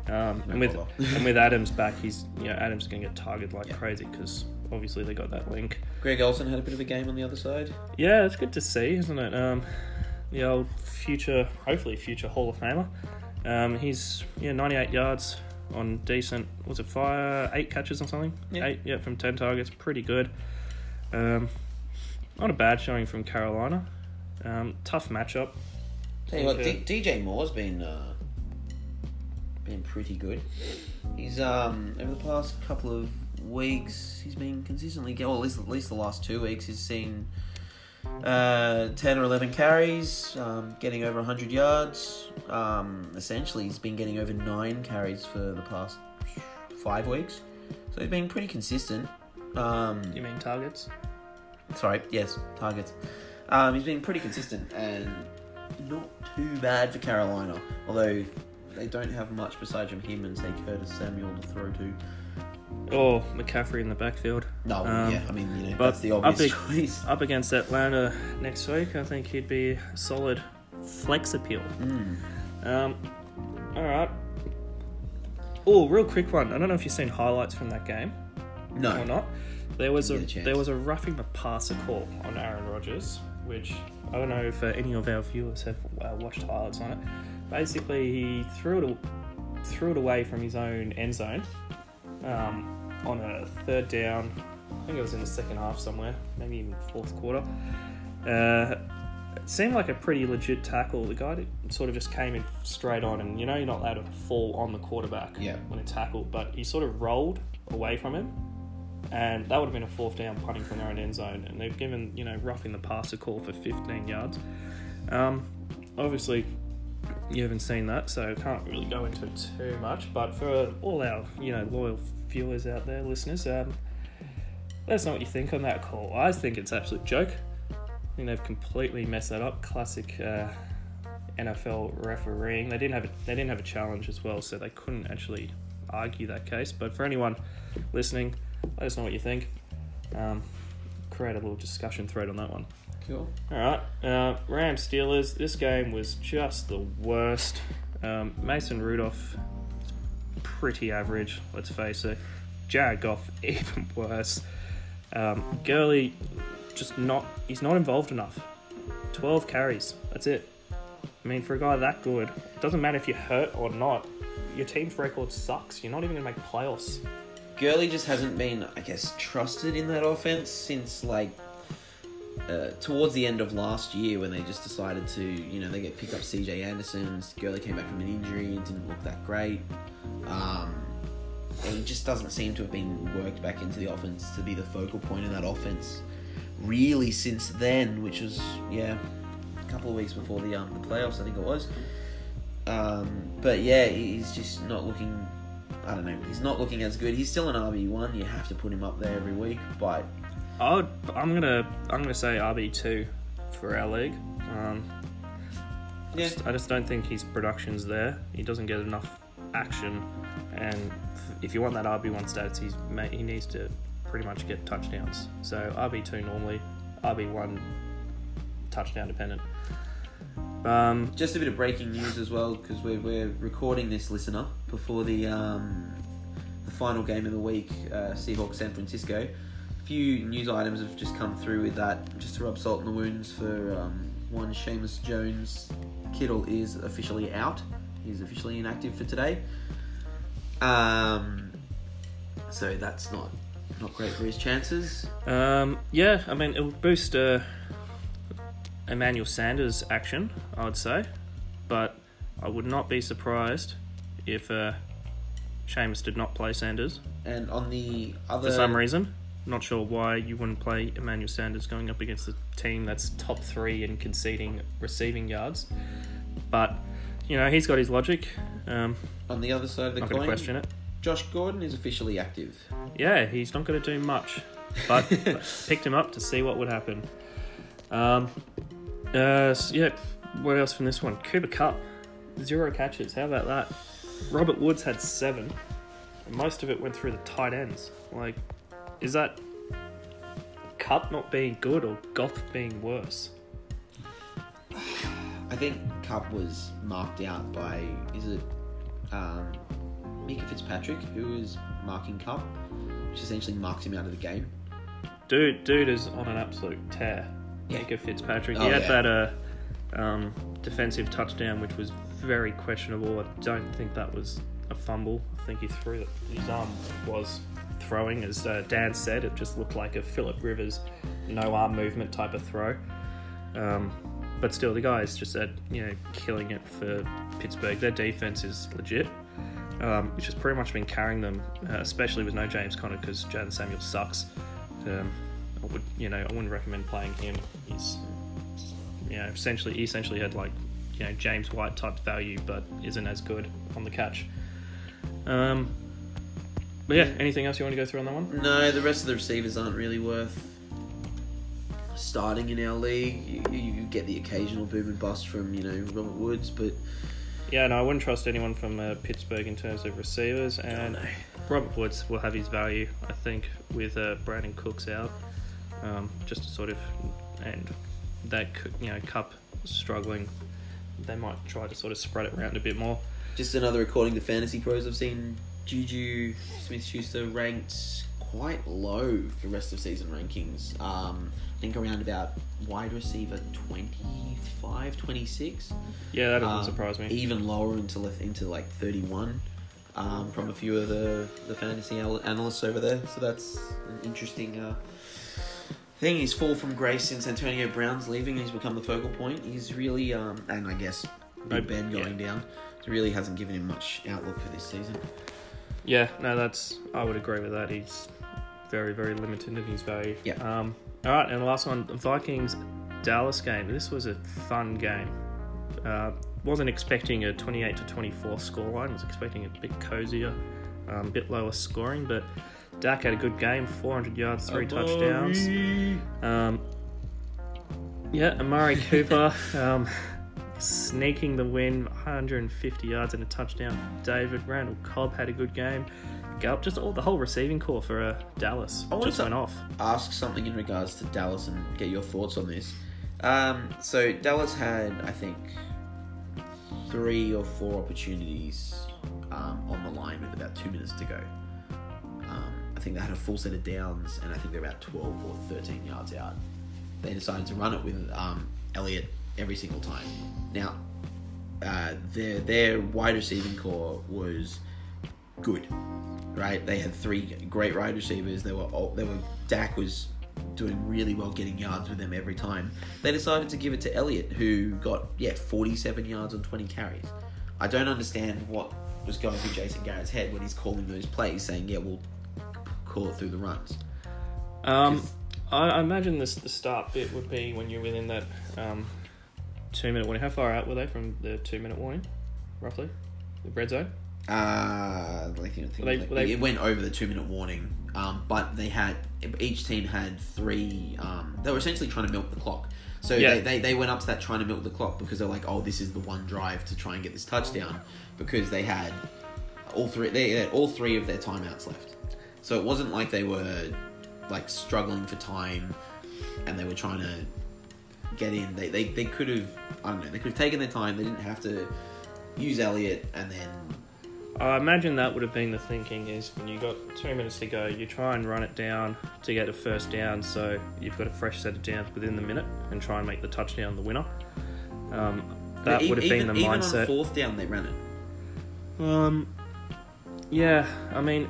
Um, No and with and with Adams back, he's you know Adams is going to get targeted like Yeah. crazy because obviously they got that link. Greg Olsen had a bit of a game on the other side. Yeah, it's good to see, isn't it? Um, the old future, hopefully future Hall of Famer. Um, he's yeah 98 yards on decent. Was it fire eight catches or something? Yeah. Eight, yeah, from ten targets, pretty good. Um, not a bad showing from Carolina. Um, tough matchup. Tell you what, D- DJ Moore's been uh, been pretty good. He's um over the past couple of weeks, he's been consistently. Well, at least at least the last two weeks, he's seen uh, ten or eleven carries, um, getting over hundred yards. Um, essentially, he's been getting over nine carries for the past five weeks, so he's been pretty consistent. Um, You mean targets? Sorry, yes, targets. Um, he's been pretty consistent and not too bad for Carolina. Although they don't have much besides him and say Curtis Samuel to throw to. Or McCaffrey in the backfield. No, Um, yeah, I mean you know but that's the up obvious ag- choice. Up against Atlanta next week, I think he'd be a solid flex appeal. Mm. Um, all right. Oh, real quick one. I don't know if you've seen highlights from that game or No, not. There was a a there was a roughing the passer call on Aaron Rodgers, which I don't know if uh, any of our viewers have uh, watched highlights on it. Basically, he threw it threw it away from his own end zone um, on a third down. I think it was in the second half somewhere, maybe even fourth quarter. Uh, it seemed like a pretty legit tackle. The guy sort of just came in straight on, and you know you're not allowed to fall on the quarterback Yeah. when it's tackled, but he sort of rolled away from him and that would have been a fourth down punting from their own end zone, and they've given you know roughing the passer call for 15 yards. Um, obviously, you haven't seen that, so can't really go into too much. But for all our you know loyal viewers out there, listeners, um, let us know what you think on that call. I think it's absolute joke. I think they've completely messed that up. Classic uh, NFL refereeing. They didn't have a, they didn't have a challenge as well, so they couldn't actually argue that case. But for anyone listening, let us know what you think. Um, create a little discussion thread on that one. Cool. All right, uh, Rams Steelers. This game was just the worst. Um, Mason Rudolph, pretty average. Let's face it. Jared Goff, even worse. Um, Gurley, just not. He's not involved enough. Twelve carries. That's it. I mean, for a guy that good, it doesn't matter if you're hurt or not. Your team's record sucks. You're not even gonna make playoffs. Gurley just hasn't been, I guess, trusted in that offense since like uh, towards the end of last year when they just decided to, you know, they get picked up CJ Anderson. Gurley came back from an injury and didn't look that great. Um, and it just doesn't seem to have been worked back into the offense to be the focal point of that offense. Really, since then, which was yeah, a couple of weeks before the um, the playoffs, I think it was. Um, but yeah, he's just not looking. I don't know. He's not looking as good. He's still an RB one. You have to put him up there every week, but I would, I'm gonna I'm gonna say RB two for our league. Um, yeah, just- I just don't think his production's there. He doesn't get enough action, and if you want that RB one stats, he's he needs to pretty much get touchdowns. So RB two normally, RB one touchdown dependent. Um, Just a bit of breaking news as well, because we're, we're recording this listener before the um, the final game of the week, uh, Seahawks San Francisco. A few news items have just come through with that, just to rub salt in the wounds. For um, one, Seamus Jones Kittle is officially out. He's officially inactive for today. Um, so that's not not great for his chances. Um, yeah, I mean, it'll boost uh, Emmanuel Sanders' action, I would say, but I would not be surprised if uh, Seamus did not play Sanders And on the other, for some reason. Not sure why you wouldn't play Emmanuel Sanders going up against a team that's top three in conceding receiving yards, but you know he's got his logic. Um, on the other side of the not coin, question it. Josh Gordon is officially active. Yeah, he's not going to do much, but picked him up to see what would happen. Um, uh, s- yeah, what else from this one? Cooper Kupp, zero catches. How about that? Robert Woods had seven, and most of it went through the tight ends. Like, is that Kupp not being good or Goff being worse? I think Kupp was marked out by is it um, Minkah Fitzpatrick who is marking Kupp, which essentially marks him out of the game. Dude, dude is on an absolute tear. Yeah. Minkah Fitzpatrick. Oh, he had yeah. that uh, um, defensive touchdown, which was very questionable. I don't think that was a fumble. I think he threw it. His arm was throwing, as uh, Dan said. It just looked like a Philip Rivers no arm movement type of throw. Um, but still, the guys just said, you know, killing it for Pittsburgh. Their defense is legit, um, which has pretty much been carrying them, uh, especially with no James Conner because Jaylen Samuels sucks. Um, I would, you know, I wouldn't recommend playing him. He's, you know, essentially he essentially had like, you know, James White type value, but isn't as good on the catch. Um, but yeah, anything else you want to go through on that one? No, the rest of the receivers aren't really worth starting in our league. You, you, you get the occasional boom and bust from you know Robert Woods, but Yeah, no, I wouldn't trust anyone from uh, Pittsburgh in terms of receivers, and Robert Woods will have his value, I think, with uh, Brandin Cooks out, um, just to sort of, and that you know Kupp struggling, they might try to sort of spread it around a bit more. just another according to Fantasy Pros, I've seen Juju Smith Schuster ranked quite low for rest of season rankings. Um, I think around about wide receiver 25, 26. Yeah, that doesn't Um, surprise me. Even lower into into like 31 um, from a few of the, the fantasy al- analysts over there. So that's an interesting uh, thing. He's fall from grace since Antonio Brown's leaving. He's become the focal point. He's really, um, and I guess Big Ben yeah. going down, it really hasn't given him much outlook for this season. Yeah, no, that's I would agree with that. He's very, very limited in his value. Yeah. Um, all right, and the last one, Vikings Dallas game. This was a fun game. Uh, wasn't expecting a 28 to 24 scoreline. Was expecting a bit cozier, um, a bit lower scoring, but Dak had a good game. 400 yards, three touchdowns. Um, yeah, Amari Cooper um, sneaking the win, 150 yards and a touchdown. David Randall Cobb had a good game. Gallup, just all the whole receiving corps for uh, Dallas I just to- went off. ask something in regards to Dallas and get your thoughts on this. Um, so Dallas had, I think, three or four opportunities um, on the line with about two minutes to go. Um, I think they had a full set of downs, and I think they're about 12 or 13 yards out. They decided to run it with um, Elliott every single time. Now, uh, their their wide receiving corps was good, right? They had three great wide receivers. They were all, they were Dak was doing really well getting yards with them every time. They decided to give it to Elliott, who got yeah 47 yards on 20 carries. I don't understand what was going through Jason Garrett's head when he's calling those plays, saying yeah we'll call it through the runs. Um, I, I imagine this the start bit would be when you're within that um, two minute warning. How far out were they from the two minute warning, roughly? The red zone. Uh, like, you know, they- it, like- they- it went over the two minute warning, um, but they had each team had three. Um, they were essentially trying to milk the clock. So Yeah. they, they, they went up to that trying to milk the clock because they're like, oh, this is the one drive to try and get this touchdown because they had all three they had all three of their timeouts left. So it wasn't like they were like struggling for time and they were trying to get in. They they, they could have I don't know they could have taken their time. They didn't have to use Elliott and then I imagine that would have been the thinking is when you got two minutes to go, you try and run it down to get a first down, so you've got a fresh set of downs within the minute and try and make the touchdown the winner. Um, that would have even, been the even mindset. on fourth down, they ran it. Um, yeah, I mean,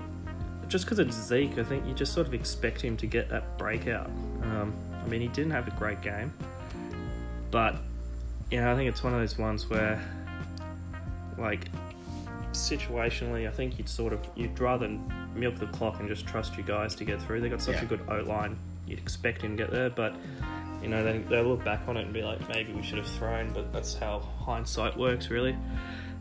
just because it's Zeke, I think you just sort of expect him to get that breakout. Um, I mean, he didn't have a great game, but you know, I think it's one of those ones where, like, situationally, I think you'd sort of you'd rather milk the clock and just trust your guys to get through. They got such Yeah. a good O line, you'd expect him to get there, but. You know, they they look back on it and be like, maybe we should have thrown, but that's how hindsight works, really.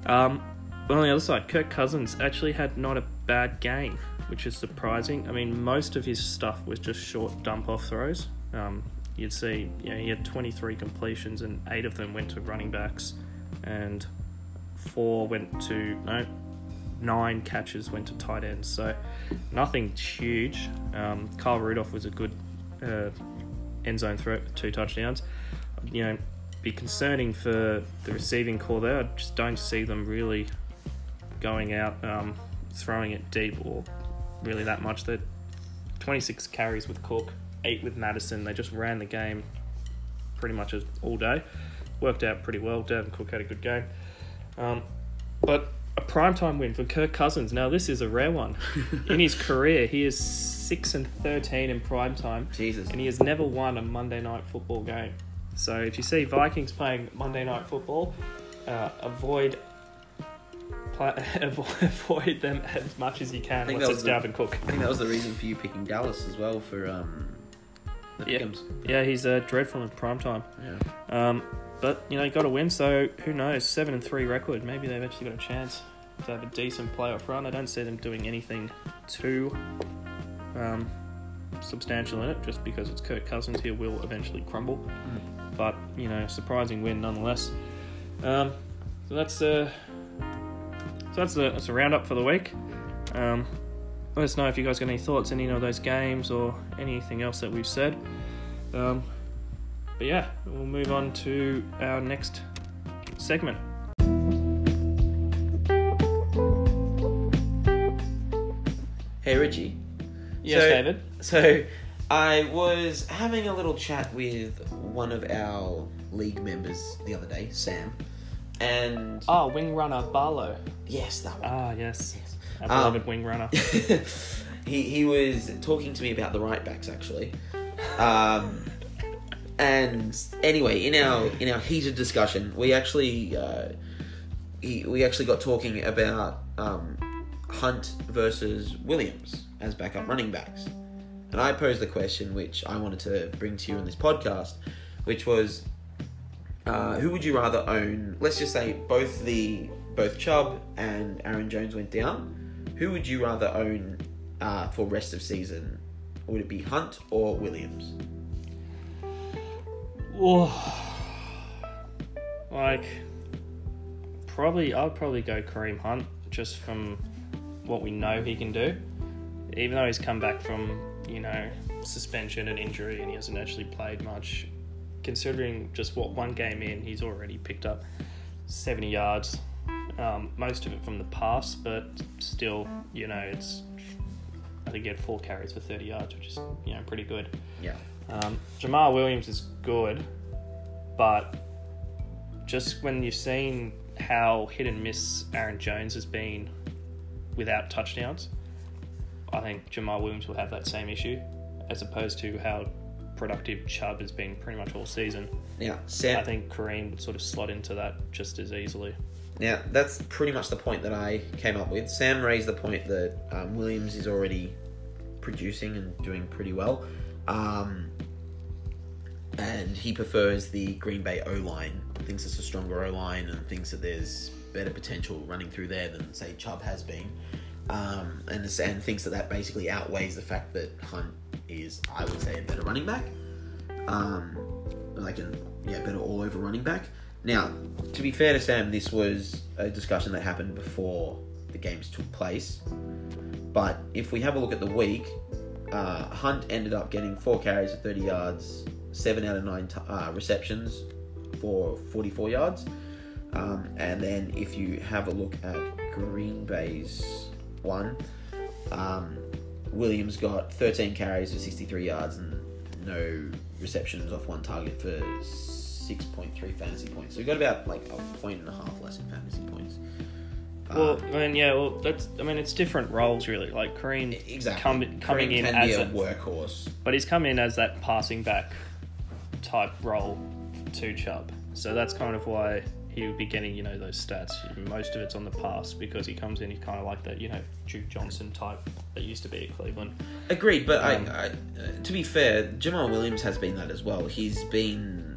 Um, but on the other side, Kirk Cousins actually had not a bad game, which is surprising. I mean, most of his stuff was just short dump off throws. Um, you'd see, you know, he had 23 completions and eight of them went to running backs, and four went to no, nine catches went to tight ends. So nothing huge. Um, Kyle Rudolph was a good uh, end zone threat with two touchdowns. You know, be concerning for the receiving corps there. I just don't see them really going out, um, throwing it deep or really that much. That 26 carries with Cook, eight with Mattison. They just ran the game pretty much all day. Worked out pretty well. Dalvin Cook had a good game. Um, but a primetime win for Kirk Cousins. Now, this is a rare one. In his career, he is 6 and 13 in primetime Jesus. and he has never won a Monday night football game. So if you see Vikings playing Monday night football, uh, avoid avoid them as much as you can think unless that was Cook. I think that was the reason for you picking Dallas as well for um, Yeah. Pick'ems. Yeah, he's uh, dreadful in prime time. Yeah. Um, but you know, got to win. So who knows? Seven and three record. Maybe they've actually got a chance to have a decent playoff run. I don't see them doing anything too um, substantial in it, just because it's Kirk Cousins. He will eventually crumble. But you know, surprising win nonetheless. Um, so that's uh, so that's a that's a roundup for the week. Um, let us know if you guys got any thoughts on any of those games or anything else that we've said. Um, but yeah, we'll move on to our next segment. Hey Richie. Yes, So- David. So I was having a little chat with one of our league members the other day, Sam, and Oh, wing runner Barlow. yes, that one. Ah, yes, Yes. Our Um, beloved wing runner. he he was talking to me about the right backs actually. Um, and anyway, in our in our heated discussion, we actually uh, he, we actually got talking about um, Hunt versus Williams as backup running backs. and I posed the question which I wanted to bring to you in this podcast, which was, uh, who would you rather own? Let's just say both the both Chubb and Aaron Jones went down. Who would you rather own uh, for rest of season? Would it be Hunt or Williams? Oh, like probably I'd probably go Kareem Hunt just from what we know he can do. Even though he's come back from you know suspension and injury and he hasn't actually played much, considering just what one game in he's already picked up seventy yards, um, most of it from the pass, but still you know it's I think he had four carries for thirty yards, which is you know pretty good. Yeah. Um, Jamaal Williams is good, but just when you've seen how hit and miss Aaron Jones has been without touchdowns, I think Jamaal Williams will have that same issue, as opposed to how productive Chubb has been pretty much all season. Now, I think Kareem would sort of slot into that just as easily. Now, that's pretty much the point that I came up with. Sam raised the point that um, Williams is already producing and doing pretty well. Um, and he prefers the Green Bay O line, thinks it's a stronger O line, and thinks that there's better potential running through there than, say, Chubb has been. Um, and, thinks that that basically outweighs the fact that Hunt is, I would say, a better running back. Um, like an yeah, better all over running back. Now, to be fair to Sam, this was a discussion that happened before the games took place. But if we have a look at the week, uh, Hunt ended up getting four carries for 30 yards, seven out of nine t- uh, receptions for 44 yards. Um, and then if you have a look at Green Bay's one, um, Williams got 13 carries for 63 yards and no receptions off one target for 6.3 fantasy points. So we got about like a point and a half less in fantasy points. Well, Um, I mean, yeah, well, that's I mean, it's different roles really. Like Kareem, exactly. come- coming Kareem in can as be a a- workhorse. but he's come in as that passing back type role to Chubb. So that's kind of why he would be getting, you know, those stats. Most of it's on the pass because he comes in, he's kind of like that, you know, Duke Johnson type that used to be at Cleveland. Agreed, but Um, I, I, uh, to be fair, Jamaal Williams has been that as well. He's been,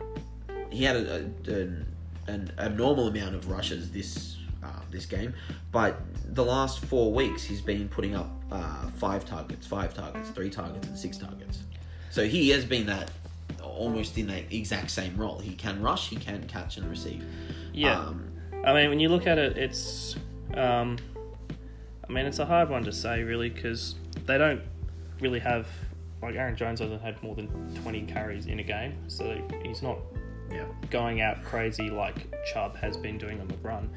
he had a, a, an, an abnormal amount of rushes this uh, this game, but the last four weeks he's been putting up uh, five targets, five targets, three targets, and six targets. So he has been that almost in the exact same role. He can rush, he can catch and receive. Yeah. Um, I mean, when you look at it, it's, um, I mean, it's a hard one to say really because they don't really have, like Aaron Jones hasn't had more than 20 carries in a game, so he's not yeah. going out crazy like Chubb has been doing on the run.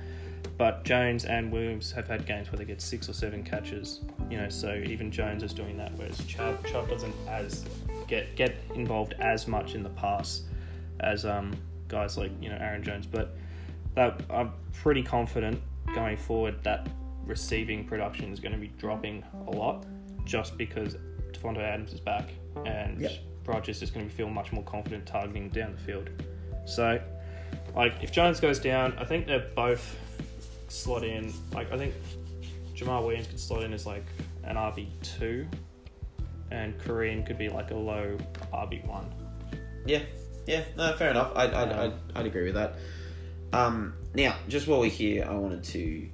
But Jones and Williams have had games where they get six or seven catches. You know, so even Jones is doing that, whereas Chubb, Chubb doesn't as get get involved as much in the pass as um, guys like you know Aaron Jones. But that I'm pretty confident going forward that receiving production is going to be dropping a lot, just because Davante Adams is back and Yep. Rodgers is going to feel much more confident targeting down the field. So, like, if Jones goes down, I think they're both slot in. Like, I think Jamaal Williams could slot in as like an RB two, and Kareem could be like a low RB one. Yeah, yeah, no, fair enough. I'd, I'd, Um, I'd, I'd agree with that. Um, now, just while we're here, I wanted to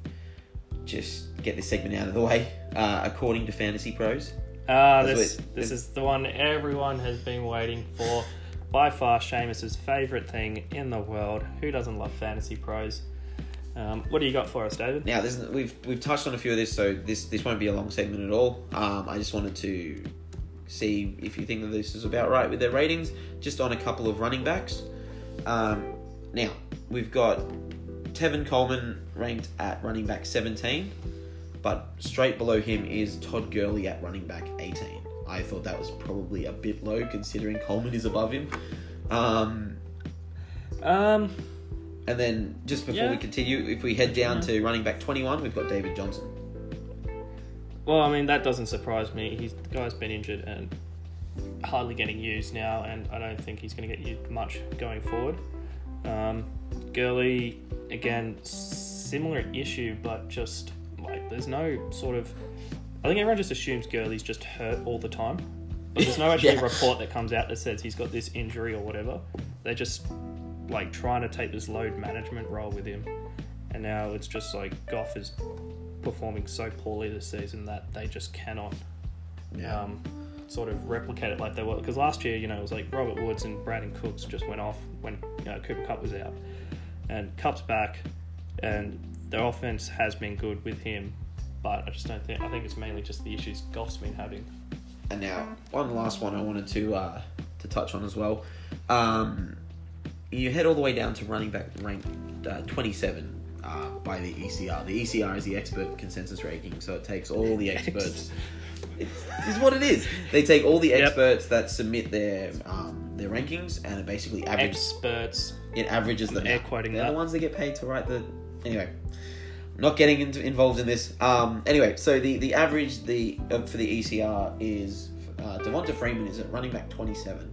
just get this segment out of the way. Uh, according to Fantasy Pros, Ah, That's this this is the one everyone has been waiting for. By far, Seamus's favorite thing in the world. Who doesn't love fantasy pros? Um, what do you got for us, David? now this, we've we've touched on a few of this, so this this won't be a long segment at all. Um, I just wanted to see if you think that this is about right with their ratings, just on a couple of running backs. Um, now we've got Tevin Coleman ranked at running back 17, but straight below him is Todd Gurley at running back 18. I thought that was probably a bit low considering Coleman is above him. Um, Um, and then just before Yeah. we continue, if we head down to running back 21, we've got David Johnson. well, I mean that doesn't surprise me. He's the guy's been injured and hardly getting used now, and I don't think he's going to get used much going forward. Um, Gurley again, similar issue, but just like there's no sort of. I think everyone just assumes Gurley's just hurt all the time, But There's no actually Yeah. report that comes out that says he's got this injury or whatever. They're just like trying to take this load management role with him, and now it's just like Goff is performing so poorly this season that they just cannot um, sort of replicate it like they were. Because last year, you know, it was like Robert Woods and Brandin Cooks just went off when you know, Cooper Kupp was out, and Kupp's back, and their offense has been good with him. But I just don't think. I think it's mainly just the issues Goff's been having. And now, one last one I wanted to uh, to touch on as well. Um, you head all the way down to running back rank uh, 27 uh, by the ECR. The ECR is the expert consensus ranking, so it takes all the experts. It's, it's what it is. They take all the Yep. experts that submit their um, their rankings, and it basically averages Experts. it averages them. air quoting They're that. the ones that get paid to write the. Anyway, not getting into, involved in this. Um, anyway, so the the average the uh, for the ECR is uh, Devonta Freeman is at running back twenty seven.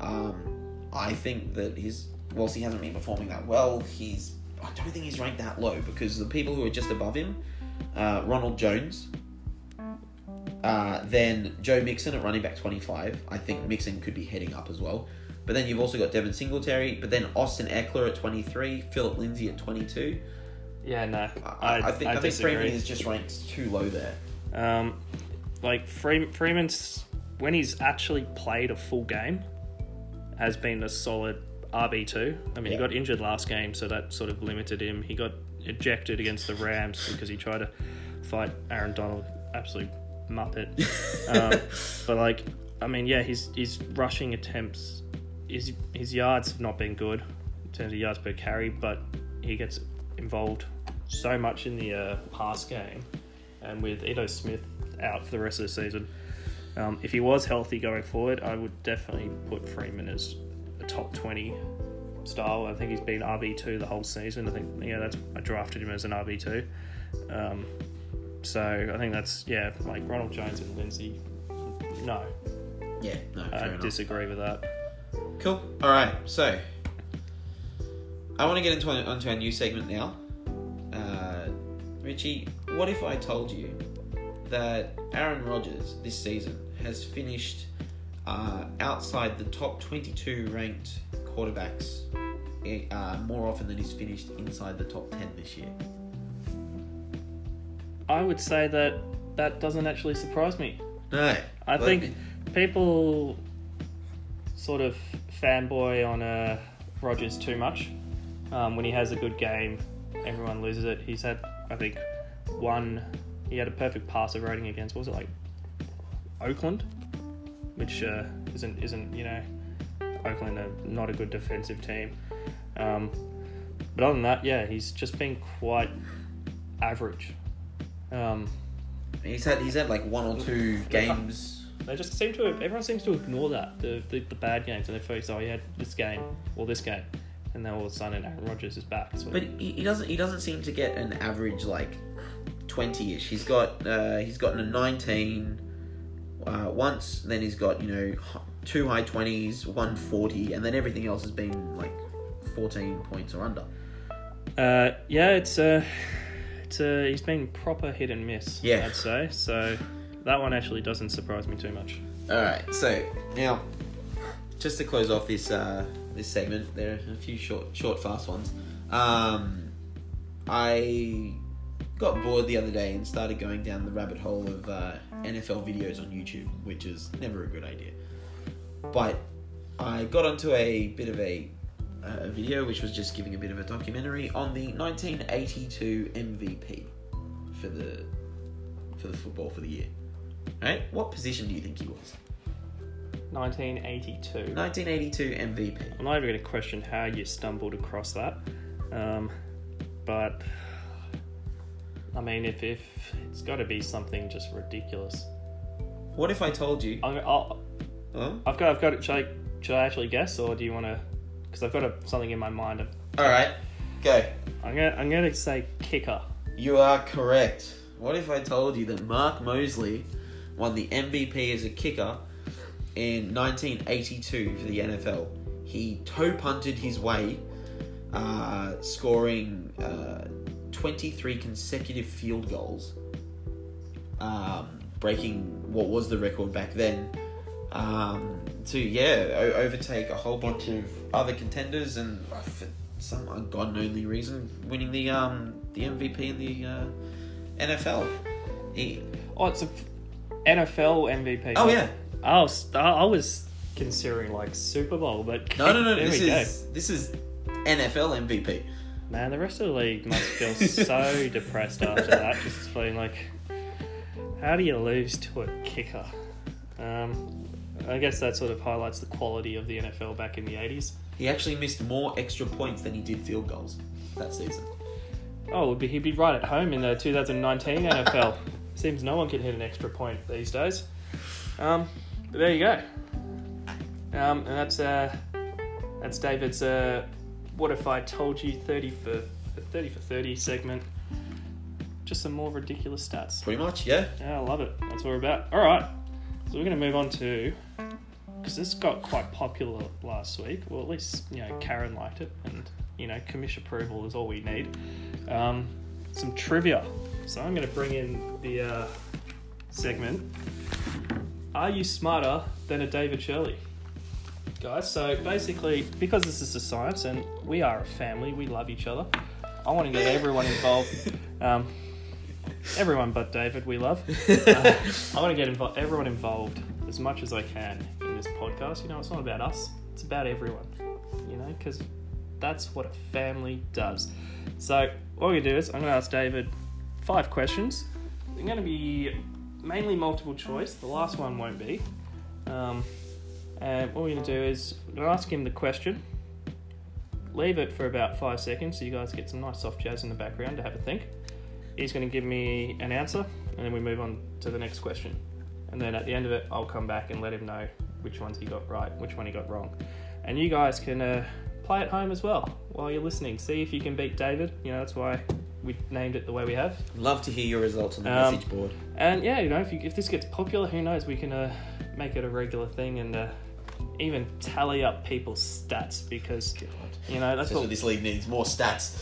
Um, I think that his whilst he hasn't been performing that well, he's I don't think he's ranked that low because the people who are just above him, uh, Ronald Jones. Uh, then Joe Mixon at running back 25. I think Mixon could be heading up as well. But then you've also got Devin Singletary, but then Austin Ekeler at 23, Phillip Lindsay at 22. Yeah, no. I, I, I think I, think. Freeman is just ranked too low there. Um, like Freeman, Freeman's when he's actually played a full game, has been a solid RB two. I mean, he got injured last game, so that sort of limited him. He got ejected against the Rams because he tried to fight Aaron Donald, absolute muppet. um, but like, I mean, yeah, his his rushing attempts, his his yards have not been good in terms of yards per carry, but he gets involved so much in the uh, pass game, and with Ito Smith out for the rest of the season, um, if he was healthy going forward, I would definitely put Freeman as a top twenty style. I think he's been RB two the whole season. I think yeah, that's I drafted him as an RB two. Um, so I think that's yeah, like Ronald Jones and Lindsay. No, Yeah, no, I disagree with that. Cool. All right, so I want to get into onto our new segment now. Uh, Richie, what if I told you that Aaron Rodgers this season has finished uh, outside the top 22 ranked quarterbacks eh, uh, more often than he's finished inside the top 10 this year? I would say that that doesn't actually surprise me. No, I think people sort of fanboy on uh, Rodgers too much. Um, when he has a good game, everyone loses it. He's had, I think, one. He had a perfect passer rating against. What was it like? Oakland, which uh, isn't isn't you know, Oakland are not a good defensive team. Um, but other than that, yeah, he's just been quite average. Um, he's had he's had like one or two games. They just seem to. Everyone seems to ignore that the, the, the bad games, and they focus. Oh, he had this game or this game, and then all of a sudden Aaron Rodgers is back. So But he, he doesn't. He doesn't seem to get an average like twenty-ish. He's got. Uh, he's gotten a nineteen uh, once. Then he's got you know two high twenties, one forty, and then everything else has been like fourteen points or under. uh, yeah, it's uh, it's uh, he's been proper hit and miss. Yeah. I'd say so. That one actually doesn't surprise me too much. All right. So now, just to close off this uh, this segment, there are a few short, short, fast ones. Um, I got bored the other day and started going down the rabbit hole of uh, NFL videos on YouTube, which is never a good idea. But I got onto a bit of a, a video which was just giving a bit of a documentary on the 1982 MVP for the for the football for the year. Right? What position do you think he was? 1982. 1982 MVP. I'm not even going to question how you stumbled across that, um, but I mean, if if it's got to be something just ridiculous. What if I told you? I'm, I'll, Huh? I've got, I've got. Should I, should I actually guess, or do you want to? Because I've got a, something in my mind. All right, go. I'm gonna, I'm gonna say kicker. You are correct. What if I told you that Mark Moseley won the MVP as a kicker in 1982 for the NFL? He toe punted his way, uh, scoring uh, 23 consecutive field goals, um, breaking what was the record back then um, to yeah o- overtake a whole bunch of other contenders and uh, for some ungodly reason winning the um the MVP in the uh, NFL. He, Oh, it's a f- NFL MVP. oh yeah, Oh, s- I I was considering like Super Bowl, but no no no. there This we go. is this is NFL MVP. Man, the rest of the league must feel so depressed after that. Just feeling like, how do you lose to a kicker? Um, I guess that sort of highlights the quality of the NFL back in the 80s. He actually missed more extra points than he did field goals that season. Oh, would be, he'd be right at home in the 2019 NFL. Seems no one can hit an extra point these days. Um, but there you go. Um, and that's uh, that's David's uh, "What if I told you 30 for 30 for 30 segment." Just some more ridiculous stats. Pretty much, yeah. Yeah, I love it. That's what we're about. All right, so we're going to move on to because this got quite popular last week. Well, at least you know Karen liked it, and you know commission approval is all we need. Um, some trivia. So I'm going to bring in the uh, segment. Are you smarter than a David Shirley? Guys, so basically, because this is a science and we are a family, we love each other, I want to get everyone involved. Um, everyone but David, we love. Uh, I want to get invo- everyone involved as much as I can in this podcast. You know, it's not about us, it's about everyone, you know, because that's what a family does. So, what we're going to do is, I'm going to ask David five questions. They're going to be mainly multiple choice, the last one won't be. Um, and what we're going to do is, ask him the question, leave it for about five seconds so you guys get some nice soft jazz in the background to have a think. He's going to give me an answer, and then we move on to the next question. And then at the end of it, I'll come back and let him know which ones he got right, which one he got wrong. And you guys can uh, play at home as well while you're listening. See if you can beat David. You know, that's why we named it the way we have. Love to hear your results on the Um, message board. And yeah, you know, if, you, if this gets popular, who knows? We can uh, make it a regular thing and uh, even tally up people's stats because you know that's what this league needs more stats.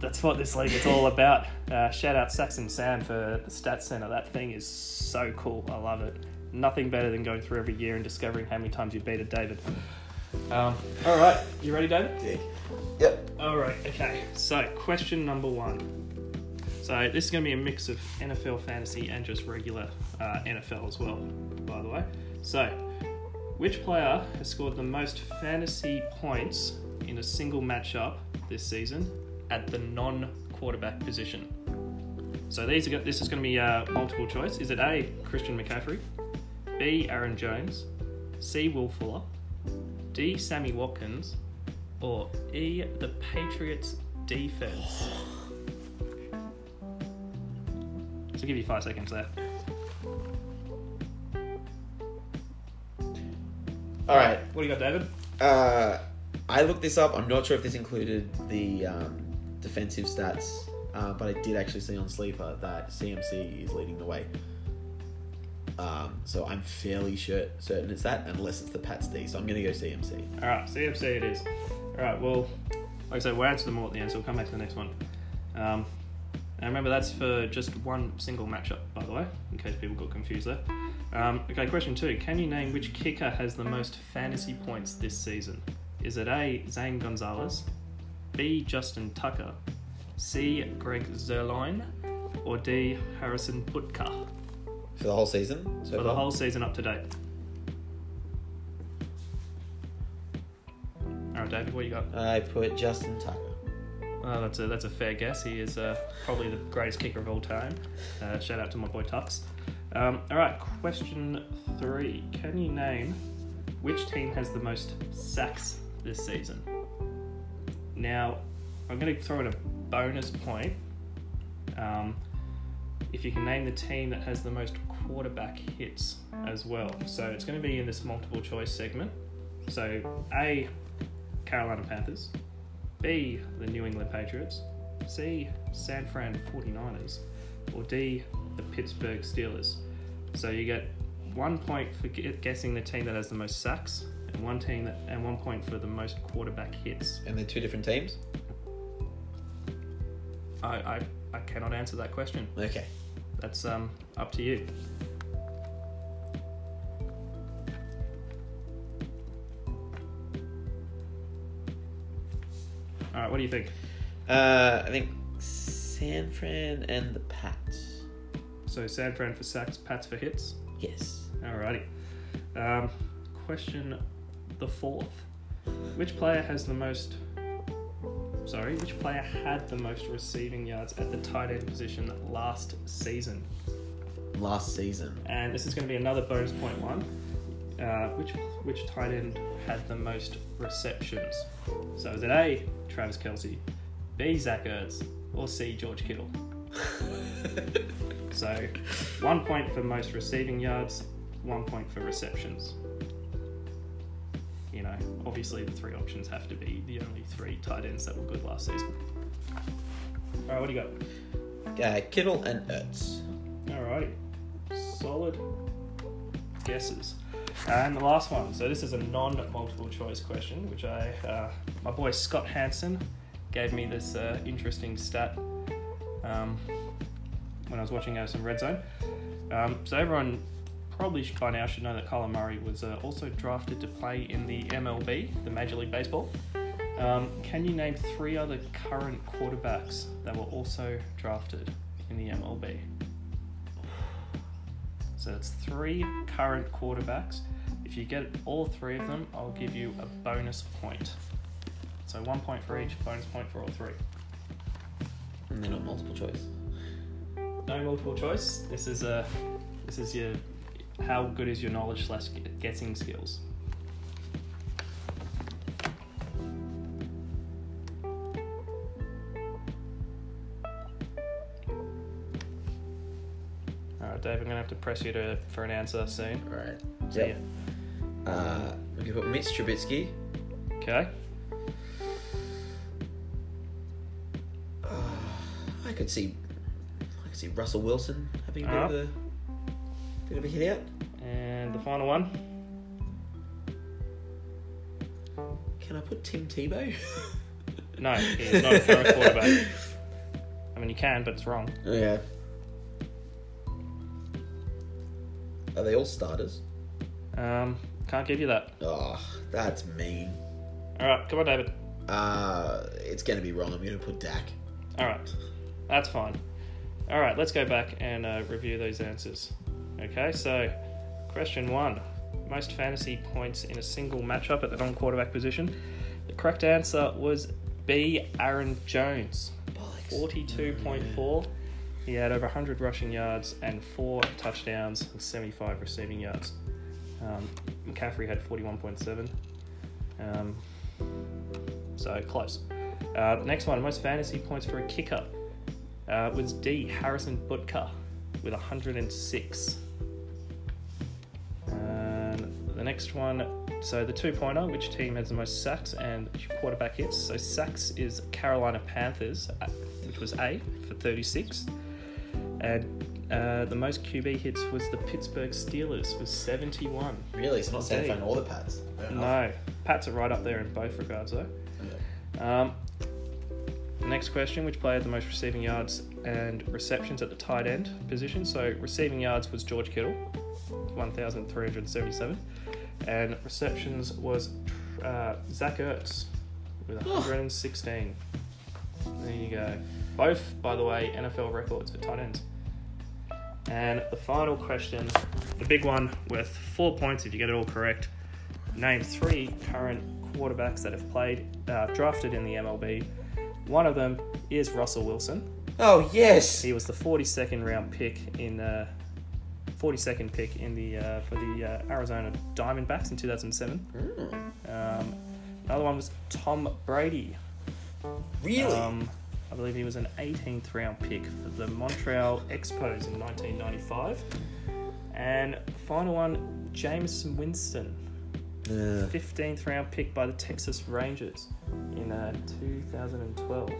that's what this league is all about. Uh, shout out Saxon Sam for the stats center. That thing is so cool. I love it. Nothing better than going through every year and discovering how many times you beat a David. Um, all right, you ready, David? Dick. Yep. All right. Okay. So, question number one. So this is going to be a mix of NFL fantasy and just regular uh, NFL as well, by the way. So, which player has scored the most fantasy points in a single matchup this season at the non-quarterback position? So these are this is going to be uh, multiple choice. Is it A. Christian McCaffrey, B. Aaron Jones, C. Will Fuller, D. Sammy Watkins, or E. The Patriots defense? I'll give you five seconds there. All right. What do you got, David? Uh, I looked this up. I'm not sure if this included the um, defensive stats, uh, but I did actually see on Sleeper that CMC is leading the way. Um, so I'm fairly sure, certain it's that, unless it's the Pats D. So I'm going to go CMC. All right, CMC it is. All right, well, like I said, we'll answer them all at the end, so we'll come back to the next one. Um, and remember, that's for just one single matchup, by the way, in case people got confused there. Um, okay, question two. Can you name which kicker has the most fantasy points this season? Is it A. Zane Gonzalez, B. Justin Tucker, C. Greg Zuerlein, or D. Harrison Butker For the whole season? So for the whole season up to date? All right, David, what you got? I put Justin Tucker. Well, that's a that's a fair guess. He is uh, probably the greatest kicker of all time. Uh, shout out to my boy Tux. Um, all right, question three. Can you name which team has the most sacks this season? Now, I'm going to throw in a bonus point. Um, if you can name the team that has the most quarterback hits as well. So it's going to be in this multiple choice segment. So A, Carolina Panthers. B, the New England Patriots, C, San Fran 49ers, or D, the Pittsburgh Steelers. So you get one point for guessing the team that has the most sacks, and one team that, and one point for the most quarterback hits. And they're two different teams? I, I, I cannot answer that question. Okay. That's um up to you. All right, what do you think? Uh, I think San Fran and the Pats. So San Fran for sacks, Pats for hits. Yes. Alrighty. Um, question the fourth. Which player has the most? Sorry, which player had the most receiving yards at the tight end position last season? Last season. And this is going to be another bonus point one. Uh, which which tight end had the most receptions? So is it A. Travis Kelce, B. Zach Ertz, or C. George Kittle? So one point for most receiving yards, one point for receptions. You know, obviously the three options have to be the only three tight ends that were good last season. All right, what do you got? uh, Kittle and Ertz. All right, Solid guesses. And the last one. So this is a non-multiple choice question, which I, uh, my boy Scott Hansen gave me this uh, interesting stat um, when I was watching uh, some Red Zone. Um, so everyone probably by now should know that Kyler Murray was uh, also drafted to play in the MLB, the Major League Baseball. Um, can you name three other current quarterbacks that were also drafted in the MLB? So it's three current quarterbacks. If you get all three of them, I'll give you a bonus point. So one point for each, bonus point for all three. And they're not multiple choice. No multiple choice. This is a, this is your, how good is your knowledge slash guessing skills? Dave. I'm gonna have to press you to for an answer soon. Right. So Yep. Uh, we can put Mitch Trubisky. Okay. Uh, I could see, I could see Russell Wilson having a bit Uh-huh. of a bit of a hit out. And the final one. Can I put Tim Tebow? No, he is not a quarterback. I mean, you can, but it's wrong. yeah. Are they all starters? Um, can't give you that. Oh, that's mean. All right, come on, David. Uh, it's gonna be wrong. I'm gonna put Dak. All right, that's fine. All right, let's go back and uh, review those answers. Okay, so question one: most fantasy points in a single matchup at the non-quarterback position. The correct answer was B. Aaron Jones. 42.4. He had over 100 rushing yards and four touchdowns and 75 receiving yards. Um, McCaffrey had 41.7. Um, so close. Uh, next one, most fantasy points for a kicker uh, was D. Harrison Butker with 106. And the next one, so the two pointer, which team has the most sacks and quarterback hits? So sacks is Carolina Panthers, uh, which was A for 36. And uh, the most QB hits was the Pittsburgh Steelers with 71. Really? It's not San. Fran or the Pats. No, Pats are right up there in both regards though. Um, next question: Which player had the most receiving yards and receptions at the tight end position? So receiving yards was George Kittle, one thousand three hundred seventy-seven, and receptions was uh, Zach Ertz with one hundred and sixteen. There you go. Both, by the way, NFL records for tight ends. And the final question, the big one, with four points if you get it all correct. Name three current quarterbacks that have played, uh, drafted in the MLB. One of them is Russell Wilson. Oh yes. He was the 42nd round pick in, uh, 42nd pick in the uh, for the uh, Arizona Diamondbacks in 2007. Mm, Um, another one was Tom Brady. really? Um, I believe he was an 18th round pick for the Montreal Expos in 1995. And final one, Jameis Winston, Uh, 15th round pick by the Texas Rangers in uh, 2012.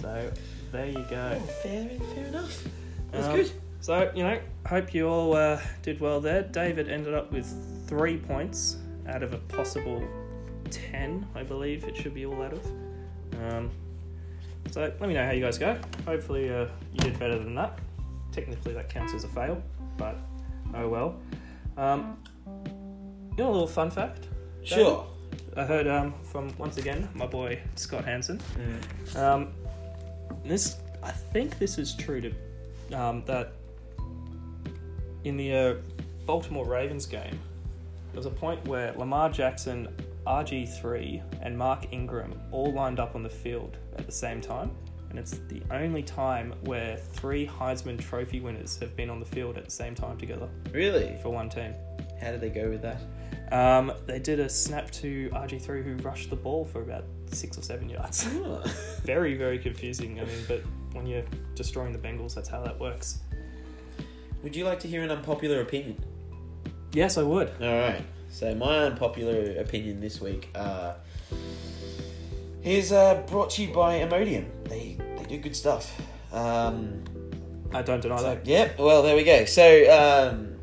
So there you go. oh, fair, fair enough. That's Um, good. So, you know, hope you all uh, did well there. David ended up with three points out of a possible 10, I believe it should be all out of. Um, so let me know how you guys go. Hopefully uh, you did better than that. Technically, that counts as a fail, but oh well. Um, you know a little fun fact? Sure. I heard um, from once again my boy Scott Hansen. Mm. Um, this I think this is true to um, that in the uh, Baltimore Ravens game, there was a point where Lamar Jackson, RG3, and Mark Ingram all lined up on the field at the same time. And it's the only time where three Heisman Trophy winners have been on the field at the same time together Really? for one team. How did they go with that? Um, they did a snap to RG3 who rushed the ball for about six or seven yards. very, very confusing. I mean, but when you're destroying the Bengals, that's how that works. Would you like to hear an unpopular opinion? Yes, I would. All right. So my unpopular opinion this week uh, is uh, brought to you by Imodium. They they do good stuff. Um, I don't deny so, that. yeah. Well, there we go. So um,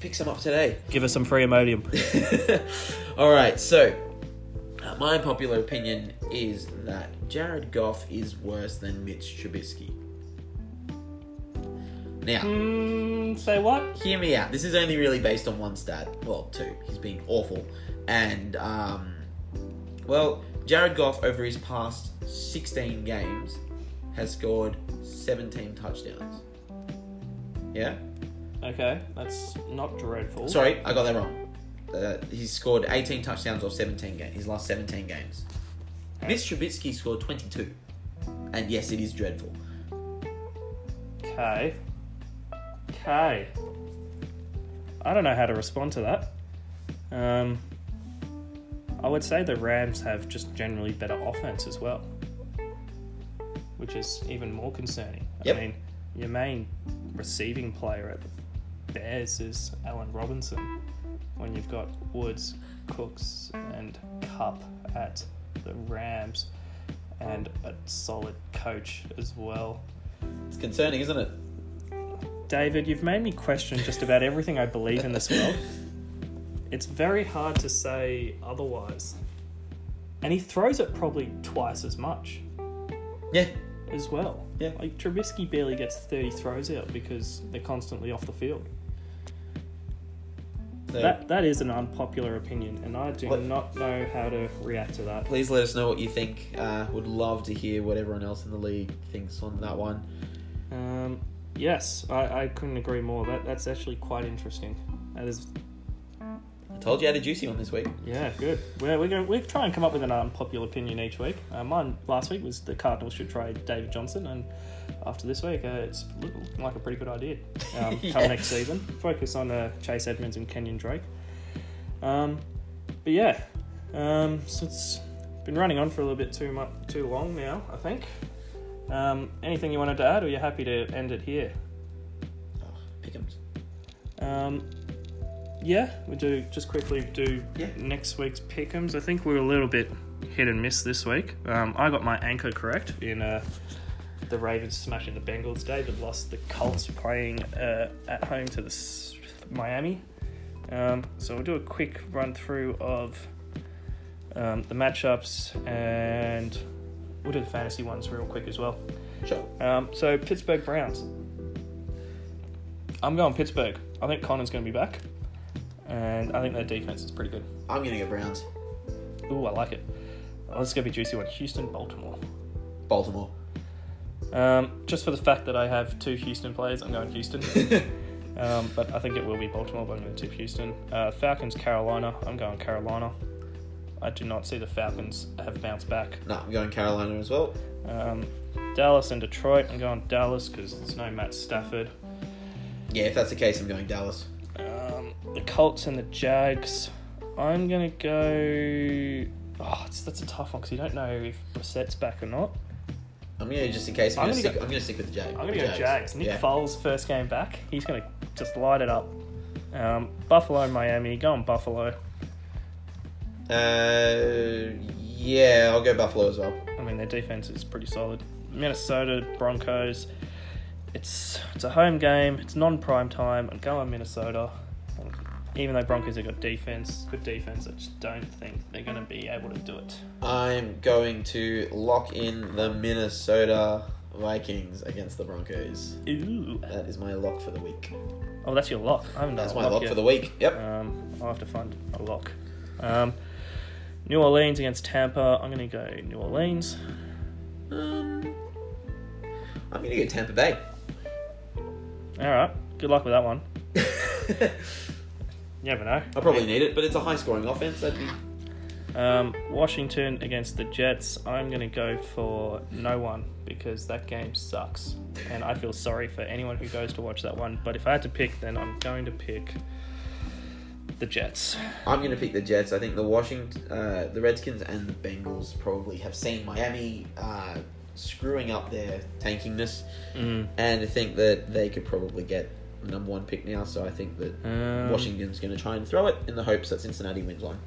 pick some up today. Give us some free Imodium. All right. So uh, my unpopular opinion is that Jared Goff is worse than Mitch Trubisky. Now. Mm, say what? hear me out. This is only really based on one stat. Well, two. He's been awful. And, um, well, Jared Goff, over his past 16 games, has scored 17 touchdowns. Yeah? Okay, that's not dreadful. Sorry, I got that wrong. Uh, he's scored 18 touchdowns off 17 games. His last 17 games. Mitch Trubisky scored 22. And yes, it is dreadful. Okay. Okay. I don't know how to respond to that. Um, I would say the Rams have just generally better offense as well, which is even more concerning. Yep. I mean, your main receiving player at the Bears is Allen Robinson. When you've got Woods, Cooks, and Kupp at the Rams, and a solid coach as well. It's concerning, isn't it? David, you've made me question just about everything I believe in this world. It's very hard to say otherwise. And he throws it probably twice as much Yeah. as well. Yeah. Like Trubisky barely gets 30 throws out because they're constantly off the field. So That that is an unpopular opinion, and I do What- not know how to react to that. please let us know what you think. Uh, would love to hear what everyone else in the league thinks on that one. Um, yes, I, I couldn't agree more. That that's actually quite interesting. That is I told you I had a juicy one this week. Yeah, good. We're, we're going we try and come up with an unpopular opinion each week. Uh, mine last week was the Cardinals should trade David Johnson, and after this week, uh, it's looking like a pretty good idea. Um, Yeah. Come next season, focus on uh, Chase Edmonds and Kenyon Drake. Um, but yeah, um, so it's been running on for a little bit too much, too long now. I think. Um, anything you wanted to add, or you're happy to end it here? Oh, Pick'ems. Um, yeah, we do just quickly do Yeah. next week's pick'ems. I think we're a little bit hit and miss this week. Um, I got my anchor correct in uh, the Ravens smashing the Bengals. David lost the Colts playing uh, at home to the S- Miami. Um, so we'll do a quick run through of um, the matchups and we'll do the fantasy ones real quick as well. Sure. Um, so Pittsburgh Browns. I'm going Pittsburgh. I think Conner's going to be back, and I think their defense is pretty good. I'm gonna go Browns. Ooh, I like it. Oh, this is going to be a juicy one. Houston, Baltimore. Baltimore. Um, just for the fact that I have two Houston players, I'm going Houston. um, but I think it will be Baltimore, but I'm going to tip Houston. Uh, Falcons, Carolina. I'm going Carolina. I do not see the Falcons have bounced back. no, I'm going Carolina as well. Um, Dallas and Detroit. I'm going Dallas because there's no Matt Stafford. Yeah, if that's the case, I'm going Dallas. Um, the Colts and the Jags. I'm gonna go. Oh, it's, that's a tough one because you don't know if Brissett's back or not. I'm gonna just in case. I'm, I'm gonna, gonna stick. I'm gonna stick with the Jags. I'm gonna go Jags. Nick yeah. Foles first game back. He's gonna just light it up. Um, Buffalo and Miami. on Buffalo. Uh, yeah, I'll go Buffalo as well. I mean their defense is pretty solid. Minnesota Broncos. It's it's a home game. It's non prime time. I'm going Minnesota. Even though Broncos have got defense, good defense, I just don't think they're going to be able to do it. I'm going to lock in the Minnesota Vikings against the Broncos. Ooh. That is my lock for the week. Oh, that's your lock. I haven't done That's my lock yet. for the week. Yep. Um, I'll have to find a lock. Um, New Orleans against Tampa. I'm going to go New Orleans. Um, I'm gonna go Tampa Bay. All right. Good luck with that one. You never know. I probably need it, but it's a high scoring offense. That'd be Um, Washington against the Jets. I'm going to go for no one because that game sucks. And I feel sorry for anyone who goes to watch that one. But if I had to pick, then I'm going to pick the Jets. I'm going to pick the Jets. I think the Washington, uh, the Redskins, and the Bengals probably have seen Miami uh, screwing up their tankingness, Mm. and I think that they could probably get the number one pick now. So I think that Um, Washington's going to try and throw it in the hopes that Cincinnati wins one.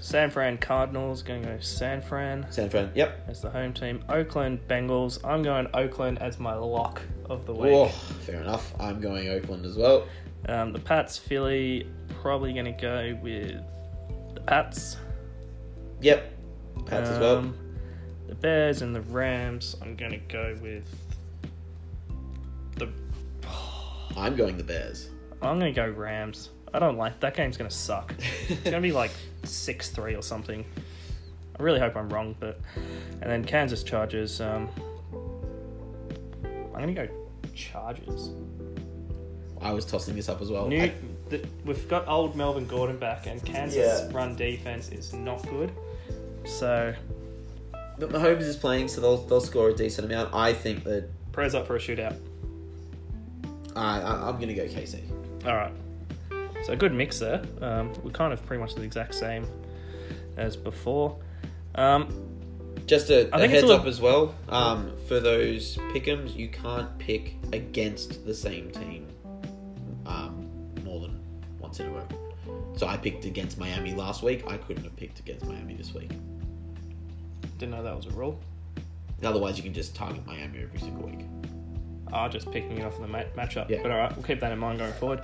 San Fran Cardinals going to go San Fran San Fran, yep. as the home team. Oakland Bengals. I'm going Oakland as my lock of the week. Oh, fair enough. I'm going Oakland as well. Um, the Pats Philly. Probably going to go with the Pats. Yep. Pats as well. Um, The Bears and the Rams. I'm going to go with the. I'm going the Bears. I'm going to go Rams. I don't like that game's going to suck. It's going to be like six three or something. I really hope I'm wrong, but and then Kansas Chargers. Um, I'm going to go Chargers. I was tossing this up as well. New, I- the, we've got old Melvin Gordon back, and Kansas Yeah. run defense is not good. So but Mahomes is playing, so they'll they'll score a decent amount. I think that prayers up for a shootout. I, I I'm going to go KC. All right. So a good mix there. Um, we're kind of pretty much the exact same as before. Um, Just a, I a think it's heads a little- up as well. Um, for those pick'ems, you can't pick against the same team more than once in a row. So I picked against Miami last week. I couldn't have picked against Miami this week. didn't know that was a rule. Otherwise, you can just target Miami every single week. Ah, just picking it off in the ma- matchup. Yeah. But all right, we'll keep that in mind going forward.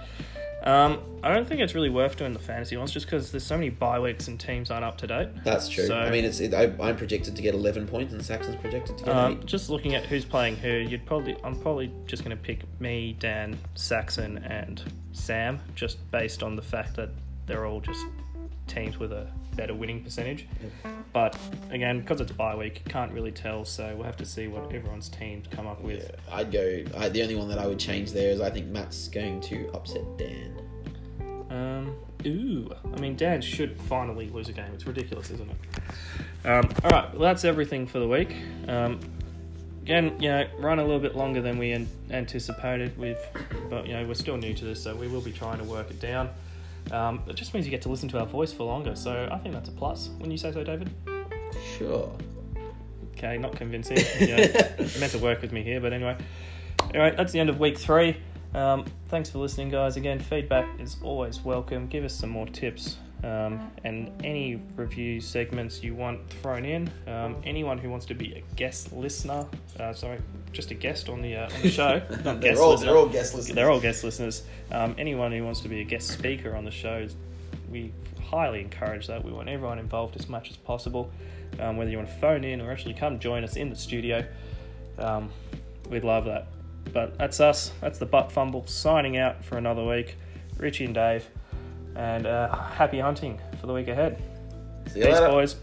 Um, I don't think it's really worth doing the fantasy ones just because there's so many bye weeks and teams aren't up to date. That's true. So- I mean, it's it, I, I'm projected to get 11 points, and Saxon's projected to get Um, eight. just looking at who's playing who, you'd probably I'm probably just going to pick me, Dan, Saxon, and Sam, just based on the fact that they're all just teams with a better winning percentage. But again, because it's a bye week, can't really tell. So we'll have to see what everyone's teams come up with. Yeah, I'd go. I, the only one that I would change there is I think Matt's going to upset Dan. Um, ooh, I mean, Dan should finally lose a game. It's ridiculous, isn't it? Um, all right, well, that's everything for the week. Um, again, you know, run a little bit longer than we an- anticipated. With, but you know, we're still new to this, so we will be trying to work it down. Um, it just means you get to listen to our voice for longer, so I think that's a plus. Wouldn't you say so, David? Sure. Okay, not convincing. You know, meant to work with me here, but anyway. Anyway, that's the end of week three. Um, thanks for listening, guys. Again, feedback is always welcome. Give us some more tips um, and any review segments you want thrown in. Um, anyone who wants to be a guest listener, uh, sorry, just a guest on the uh, on the show, they're all listener. they're all guest listeners. They're all guest listeners. Um, anyone who wants to be a guest speaker on the show, we highly encourage that. We want everyone involved as much as possible. Um, whether you want to phone in or actually come join us in the studio, um, we'd love that. But that's us. That's the butt fumble signing out for another week. Richie and Dave, and uh, happy hunting for the week ahead. See you Peace, later. boys.